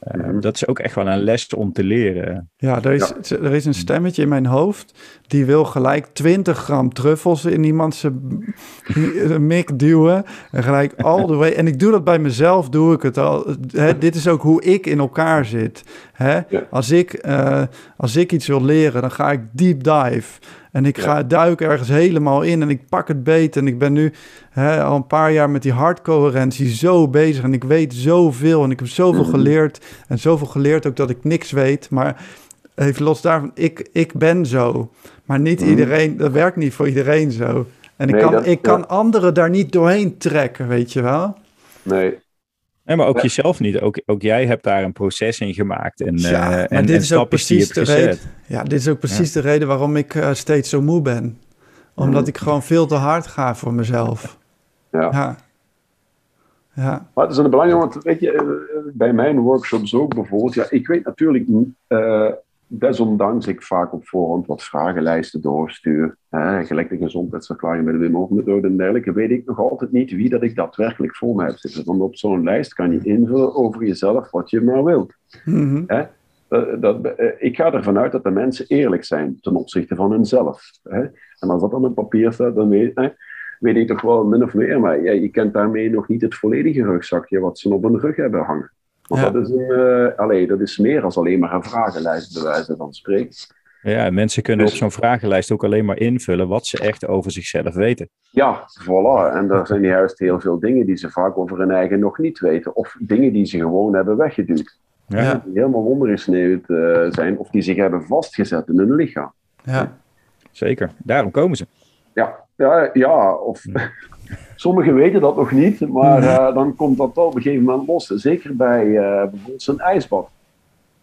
Eh, Mhm. Dat is ook echt wel een les om te leren. ja. Er is, er is een stemmetje in mijn hoofd die wil gelijk 20 gram truffels in iemands [laughs] mik duwen. En gelijk all the way. En ik doe dat bij mezelf, doe ik het al. Hè, dit is ook hoe ik in elkaar zit. Hè? Ja. Als, ik, eh, als ik iets wil leren, dan ga ik deep dive. En ik ga duiken ergens helemaal in en ik pak het beet. En ik ben nu hè, al een paar jaar met die hartcoherentie zo bezig. En ik weet zoveel en ik heb zoveel Mhm. geleerd. En zoveel geleerd ook dat ik niks weet. Maar even los daarvan, ik, ik ben zo. Maar niet Mhm. iedereen, dat werkt niet voor iedereen zo. En ik Nee, kan, dat- ik kan ja. anderen daar niet doorheen trekken, weet je wel? Nee, Nee, maar ook Ja. jezelf niet. Ook, ook jij hebt daar een proces in gemaakt. En, Ja, eh, maar en, dit en is ook stapjes die je precies hebt de gezet. reden. Ja, dit is ook precies de reden waarom ik eh, steeds zo moe ben. Omdat ik gewoon veel te hard ga voor mezelf. ja. Ja. Ja. Maar het is een belangrijk, want weet je, eh, bij mijn workshops ook bijvoorbeeld, ja, ik weet natuurlijk, eh, desondanks ik vaak op voorhand wat vragenlijsten doorstuur, hè, gelijk de gezondheidsverklaring met de Wim Hof methode en dergelijke, weet ik nog altijd niet wie dat ik daadwerkelijk voor me heb zitten. Want op zo'n lijst kan je invullen over jezelf wat je maar wilt. Mhm. Hè? eh, dat, eh, ik ga ervan uit dat de mensen eerlijk zijn ten opzichte van hunzelf. Hè? En als dat dan op papier staat, dan weet, hè, weet ik toch wel min of meer. Maar je kent daarmee nog niet het volledige rugzakje wat ze op hun rug hebben hangen. Want Ja. dat, is een, eh, allee, dat is meer dan alleen maar een vragenlijst, bij wijze van spreken. Ja, mensen kunnen op Dus- zo'n vragenlijst ook alleen maar invullen wat ze echt over zichzelf weten. Ja, voilà. En er zijn juist heel veel dingen die ze vaak over hun eigen nog niet weten. Of dingen die ze gewoon hebben weggeduwd. Ja. Die helemaal wondergesneeuwd eh, zijn. Of die zich hebben vastgezet in hun lichaam. Ja. Zeker, daarom komen ze. Ja, ja, ja of sommigen weten dat nog niet, maar eh, dan komt dat wel op een gegeven moment los. Zeker bij eh, bijvoorbeeld zo'n ijsbad.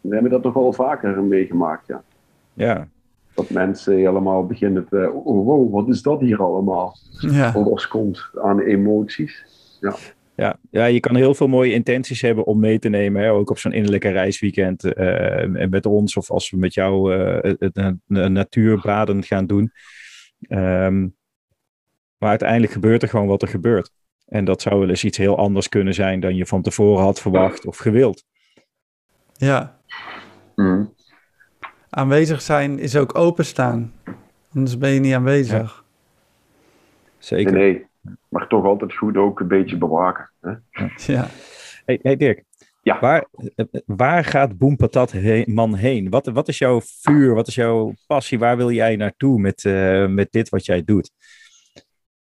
We hebben dat toch wel vaker meegemaakt, ja. Ja, Dat mensen helemaal beginnen te, oh wow, wat is dat hier allemaal? Ja. Loskomt aan emoties. ja. ja, je kan heel veel mooie intenties hebben om mee te nemen. Hè? Ook op zo'n innerlijke reisweekend en met ons of als we met jou het, een natuurbaden gaan doen. Ehm, maar uiteindelijk gebeurt er gewoon wat er gebeurt. En dat zou wel eens iets heel anders kunnen zijn dan je van tevoren had verwacht of gewild. ja. Mhm. Aanwezig zijn is ook openstaan. Anders ben je niet aanwezig. Zeker. Nee, nee, maar toch altijd goed ook een beetje bewaken. Hè? Ja. [laughs] Hey, hey Dirk, Ja. waar, eh, waar gaat Boem Patat he- man heen? Wat, wat is jouw vuur? Wat is jouw passie? Waar wil jij naartoe met, eh, met dit wat jij doet?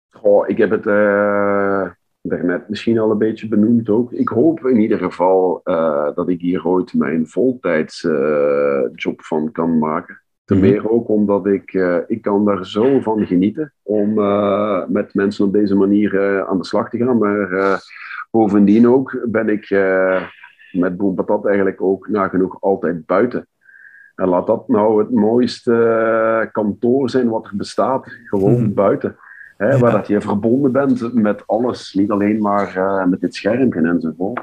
Goh, ik heb het eh daarnet misschien al een beetje benoemd ook. Ik hoop in ieder geval eh, dat ik hier ooit mijn voltijds eh, job van kan maken. Ten Mhm. meer ook omdat ik, ik kan daar zo van genieten om met mensen op deze manier aan de slag te gaan. Maar bovendien ook ben ik met Boem Patat eigenlijk ook nagenoeg altijd buiten. En laat dat nou het mooiste kantoor zijn wat er bestaat. Gewoon Mhm. buiten. Hè. Waar dat je verbonden bent met alles. Niet alleen maar eh, met dit schermpje enzovoort.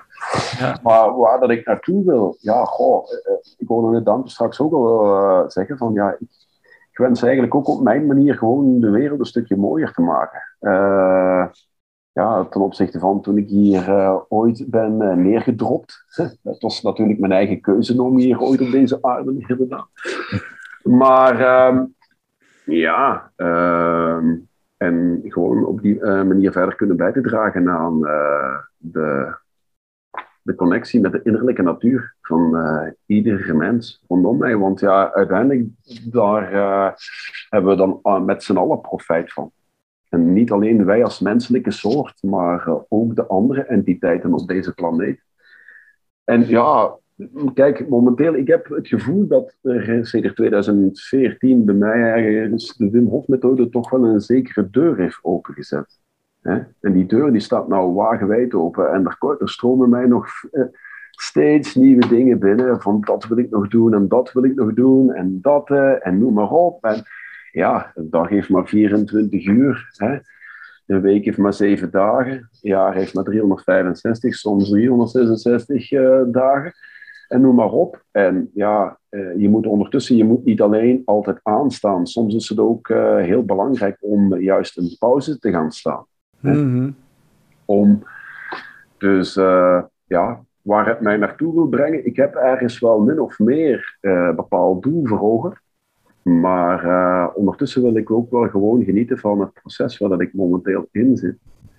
Ja. Maar waar dat ik naartoe wil, ja, goh, eh, eh, ik hoorde het dan straks ook al zeggen van ja, ik, ik wens eigenlijk ook op mijn manier gewoon de wereld een stukje mooier te maken. Ja, ten opzichte van toen ik hier ooit ben neergedropt. [laughs] Het was natuurlijk mijn eigen keuze om hier ooit op deze aarde neer te gaan. Maar ehm, ja, ehm, en gewoon op die eh, manier verder kunnen bij te dragen aan eh, de, de connectie met de innerlijke natuur van eh iedere mens rondom mij. Want ja, uiteindelijk daar hebben we dan met z'n allen profijt van. En niet alleen wij als menselijke soort, maar ook de andere entiteiten op deze planeet. En ja, kijk, momenteel, ik heb het gevoel dat er sinds 2014 bij mij de Wim Hof methode toch wel een zekere deur heeft opengezet. En die deur die staat nou wagenwijd open en er, er stromen mij nog eh, steeds nieuwe dingen binnen. Van dat wil ik nog doen en dat wil ik nog doen en dat eh, en noem maar op. En ja, een dag heeft maar 24 uur. Hè? Een week heeft maar 7 dagen. Een jaar heeft maar 365, soms 366 eh, dagen. En noem maar op. En ja, eh, je moet ondertussen, je moet niet alleen altijd aanstaan. Soms is het ook eh, heel belangrijk om juist een pauze te gaan staan. Mhm. Om dus eh, ja, waar het mij naartoe wil brengen. Ik heb ergens wel min of meer bepaald doel voor ogen. Maar ondertussen wil ik ook wel gewoon genieten van het proces waar dat ik momenteel in zit.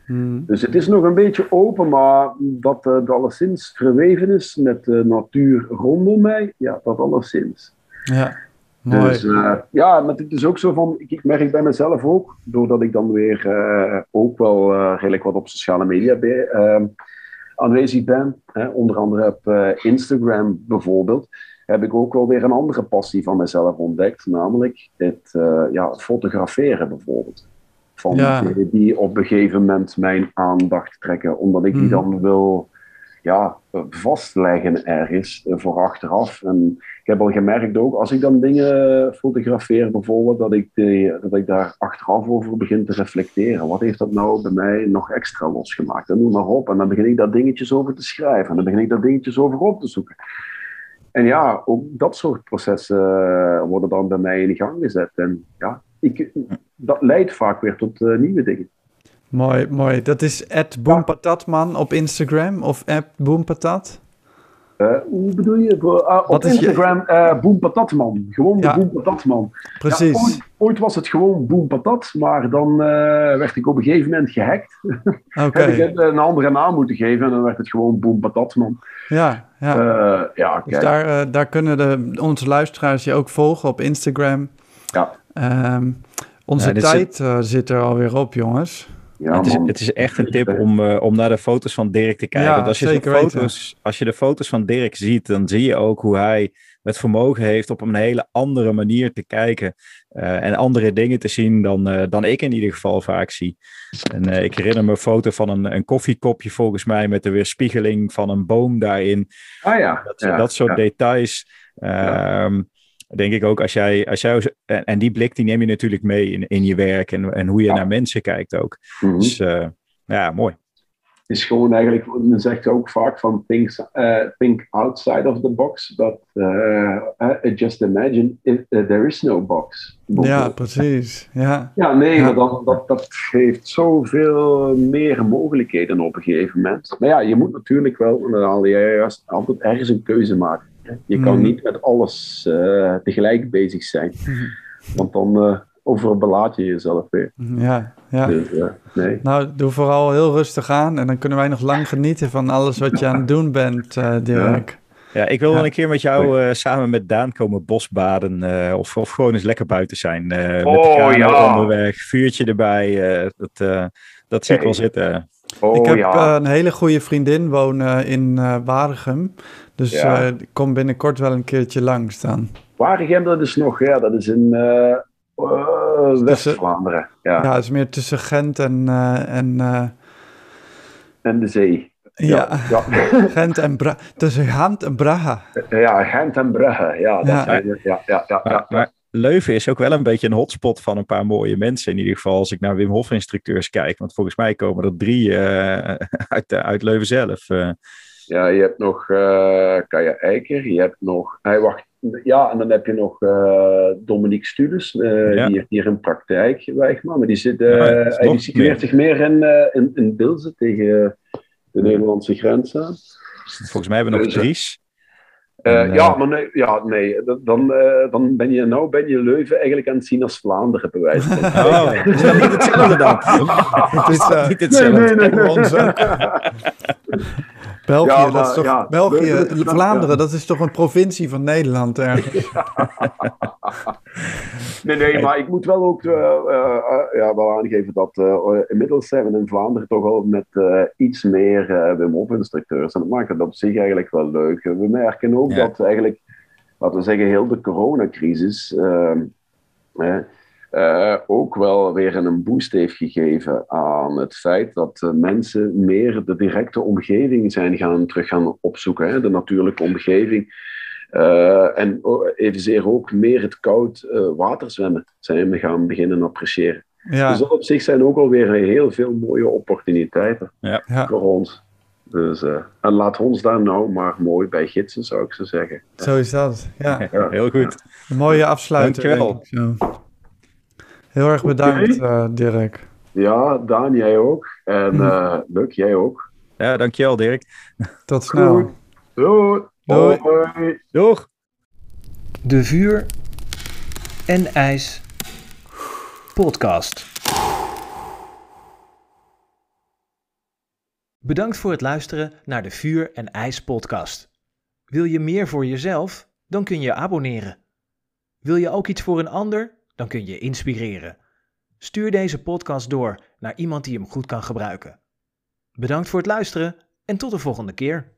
Mhm. Dus het is nog een beetje open, maar dat eh, het alleszins verweven is met de natuur rondom mij, ja, dat alleszins. Ja. Mooi. Dus eh, ja, maar het is ook zo van, ik, merk bij mezelf ook, doordat ik dan weer eh, ook wel redelijk wat op sociale media bij, eh, aanwezig ben, hè, onder andere op Instagram bijvoorbeeld, heb ik ook wel weer een andere passie van mezelf ontdekt, namelijk het ja, fotograferen bijvoorbeeld. Van Ja. dingen die op een gegeven moment mijn aandacht trekken, omdat ik die Mhm. dan wil ja, vastleggen ergens eh, voor achteraf. En ik heb al gemerkt ook, als ik dan dingen fotografeer bijvoorbeeld, dat ik, de, dat ik daar achteraf over begin te reflecteren. Wat heeft dat nou bij mij nog extra losgemaakt? En noem maar op. En dan begin ik daar dingetjes over te schrijven. En dan begin ik daar dingetjes over op te zoeken. En ja, ook dat soort processen eh, worden dan bij mij in gang gezet. En ja, ik, dat leidt vaak weer tot eh, nieuwe dingen. Mooi, mooi. Dat is Boompatatman op Instagram of Boompatat. Eh, hoe bedoel je? Ah, op is je- Instagram, eh Boem Patatman. Gewoon Ja. Precies. Ja, ooit, ooit was het gewoon Boem Patat, maar dan eh, werd ik op een gegeven moment gehackt. [laughs] Oké. Heb ik een andere naam moeten geven en dan werd het gewoon Boem Patatman. Ja, ja. Eh, ja, Dus daar, eh, daar kunnen de, onze luisteraars je ook volgen op Instagram. Ja. Ehm, onze Ja, tijd eh, zit er alweer op, jongens. Ja, het, is, het is echt een tip om, eh, om naar de foto's van Dirk te kijken. Ja, Want als, je zeker de weten. foto's, als je de foto's van Dirk ziet, dan zie je ook hoe hij het vermogen heeft op een hele andere manier te kijken. eh, en andere dingen te zien dan, eh, dan ik in ieder geval vaak zie. En eh, ik herinner me een foto van een, een koffiekopje volgens mij met de weerspiegeling van een boom daarin. Ah ja. Dat, ja, dat soort ja. details. ehm, Denk ik ook, als jij, als jij, en, en die blik die neem je natuurlijk mee in, in je werk en, en hoe je Ja. naar mensen kijkt ook. Mhm. Dus eh, ja, mooi. is gewoon eigenlijk, men zegt ook vaak van think, eh, think outside of the box, but eh, just imagine if, there is no box. Ja, precies. Ja, Ja, nee, Ja. maar dan, dat, dat geeft zoveel meer mogelijkheden op een gegeven moment. Maar ja, je moet natuurlijk wel, haal je juist altijd ergens een keuze maken. Je kan Mhm. niet met alles eh, tegelijk bezig zijn, Mhm. want dan eh, overbelaat je jezelf weer. ja, ja. Dus, eh, nee. Nou, doe vooral heel rustig aan en dan kunnen wij nog lang genieten van alles wat je aan het doen bent, eh, Dirk. Ja, ik wil wel Ja. een keer met jou eh, samen met Daan komen bosbaden. eh, of, of gewoon eens lekker buiten zijn. eh, met de Oh, ja. onderweg, vuurtje erbij. eh, dat, eh, dat zie ik wel zitten. Oh ik heb ja. een hele goede vriendin wonen in eh Waregem. Dus Ja. eh, ik kom binnenkort wel een keertje langs dan. Waregem, dat is nog, ja, dat is in eh, eh, West-Vlaanderen. Ja. Ja, het is meer tussen Gent en, eh, en eh, En de zee. ja. Ja, [laughs] Gent en Bra tussen Gent en Braga. ja, Gent en Brugge. Ja, dat Ja. het. Ja, ja, ja, Maar, ja. maar Leuven is ook wel een beetje een hotspot van een paar mooie mensen. In ieder geval als ik naar Wim Hof instructeurs kijk. Want volgens mij komen er drie eh, [laughs] uit, uit Leuven zelf. eh. Ja, je hebt nog eh Kaya Eiker, je hebt nog... Hij wacht, ja, en dan heb je nog eh Dominique Studes, eh, Ja. die heeft hier in praktijk gewerkt, maar die, zit, Ja, eh is hij situeert zich meer in, in, in Bilze tegen de Nederlandse grens aan. volgens mij hebben we nog Dries. En, ja, maar nee, ja, nee dan, dan ben je nou ben je Leuven eigenlijk aan het zien als Vlaanderen, bij wijze van [laughs] spreken. Oh, is dat niet hetzelfde dan? [laughs] Het is, niet hetzelfde. Nee, nee, nee. [laughs] België, Ja, dat is toch, ja, België, dat- Vlaanderen, dat is toch een provincie van Nederland ergens. [laughs] Nee, nee, maar ik moet wel ook eh, eh, eh, ja, wel aangeven dat inmiddels zijn we in Vlaanderen toch al met iets meer Wim Hof instructeurs. En dat maakt het op zich eigenlijk wel leuk. We merken ook Ja. dat eigenlijk, laten we zeggen, heel de coronacrisis ehm, eh, eh, ook wel weer een boost heeft gegeven aan het feit dat mensen meer de directe omgeving zijn gaan terug gaan opzoeken. Hè? De natuurlijke omgeving. Eh, en evenzeer ook meer het koud eh, waterzwemmen zijn we gaan beginnen appreciëren. Ja, Dus dat op zich zijn ook alweer heel veel mooie opportuniteiten ja. voor ons. Dus, eh, en laat ons daar nou maar mooi bij gidsen, zou ik zo zeggen. zo is dat. Ja, Ja. Heel goed. een mooie afsluiter. Dankjewel. Heel erg bedankt, eh, Dirk. Ja, Daan, jij ook. En Mhm. eh Luc, jij ook. Ja, dankjewel Dirk. Tot snel. Goed. Doei. Doei. Doeg! De Vuur en IJs podcast. Bedankt voor het luisteren naar de Vuur en IJs podcast. Wil je meer voor jezelf? Dan kun je abonneren. Wil je ook iets voor een ander? Dan kun je inspireren. Stuur deze podcast door naar iemand die hem goed kan gebruiken. Bedankt voor het luisteren en tot de volgende keer.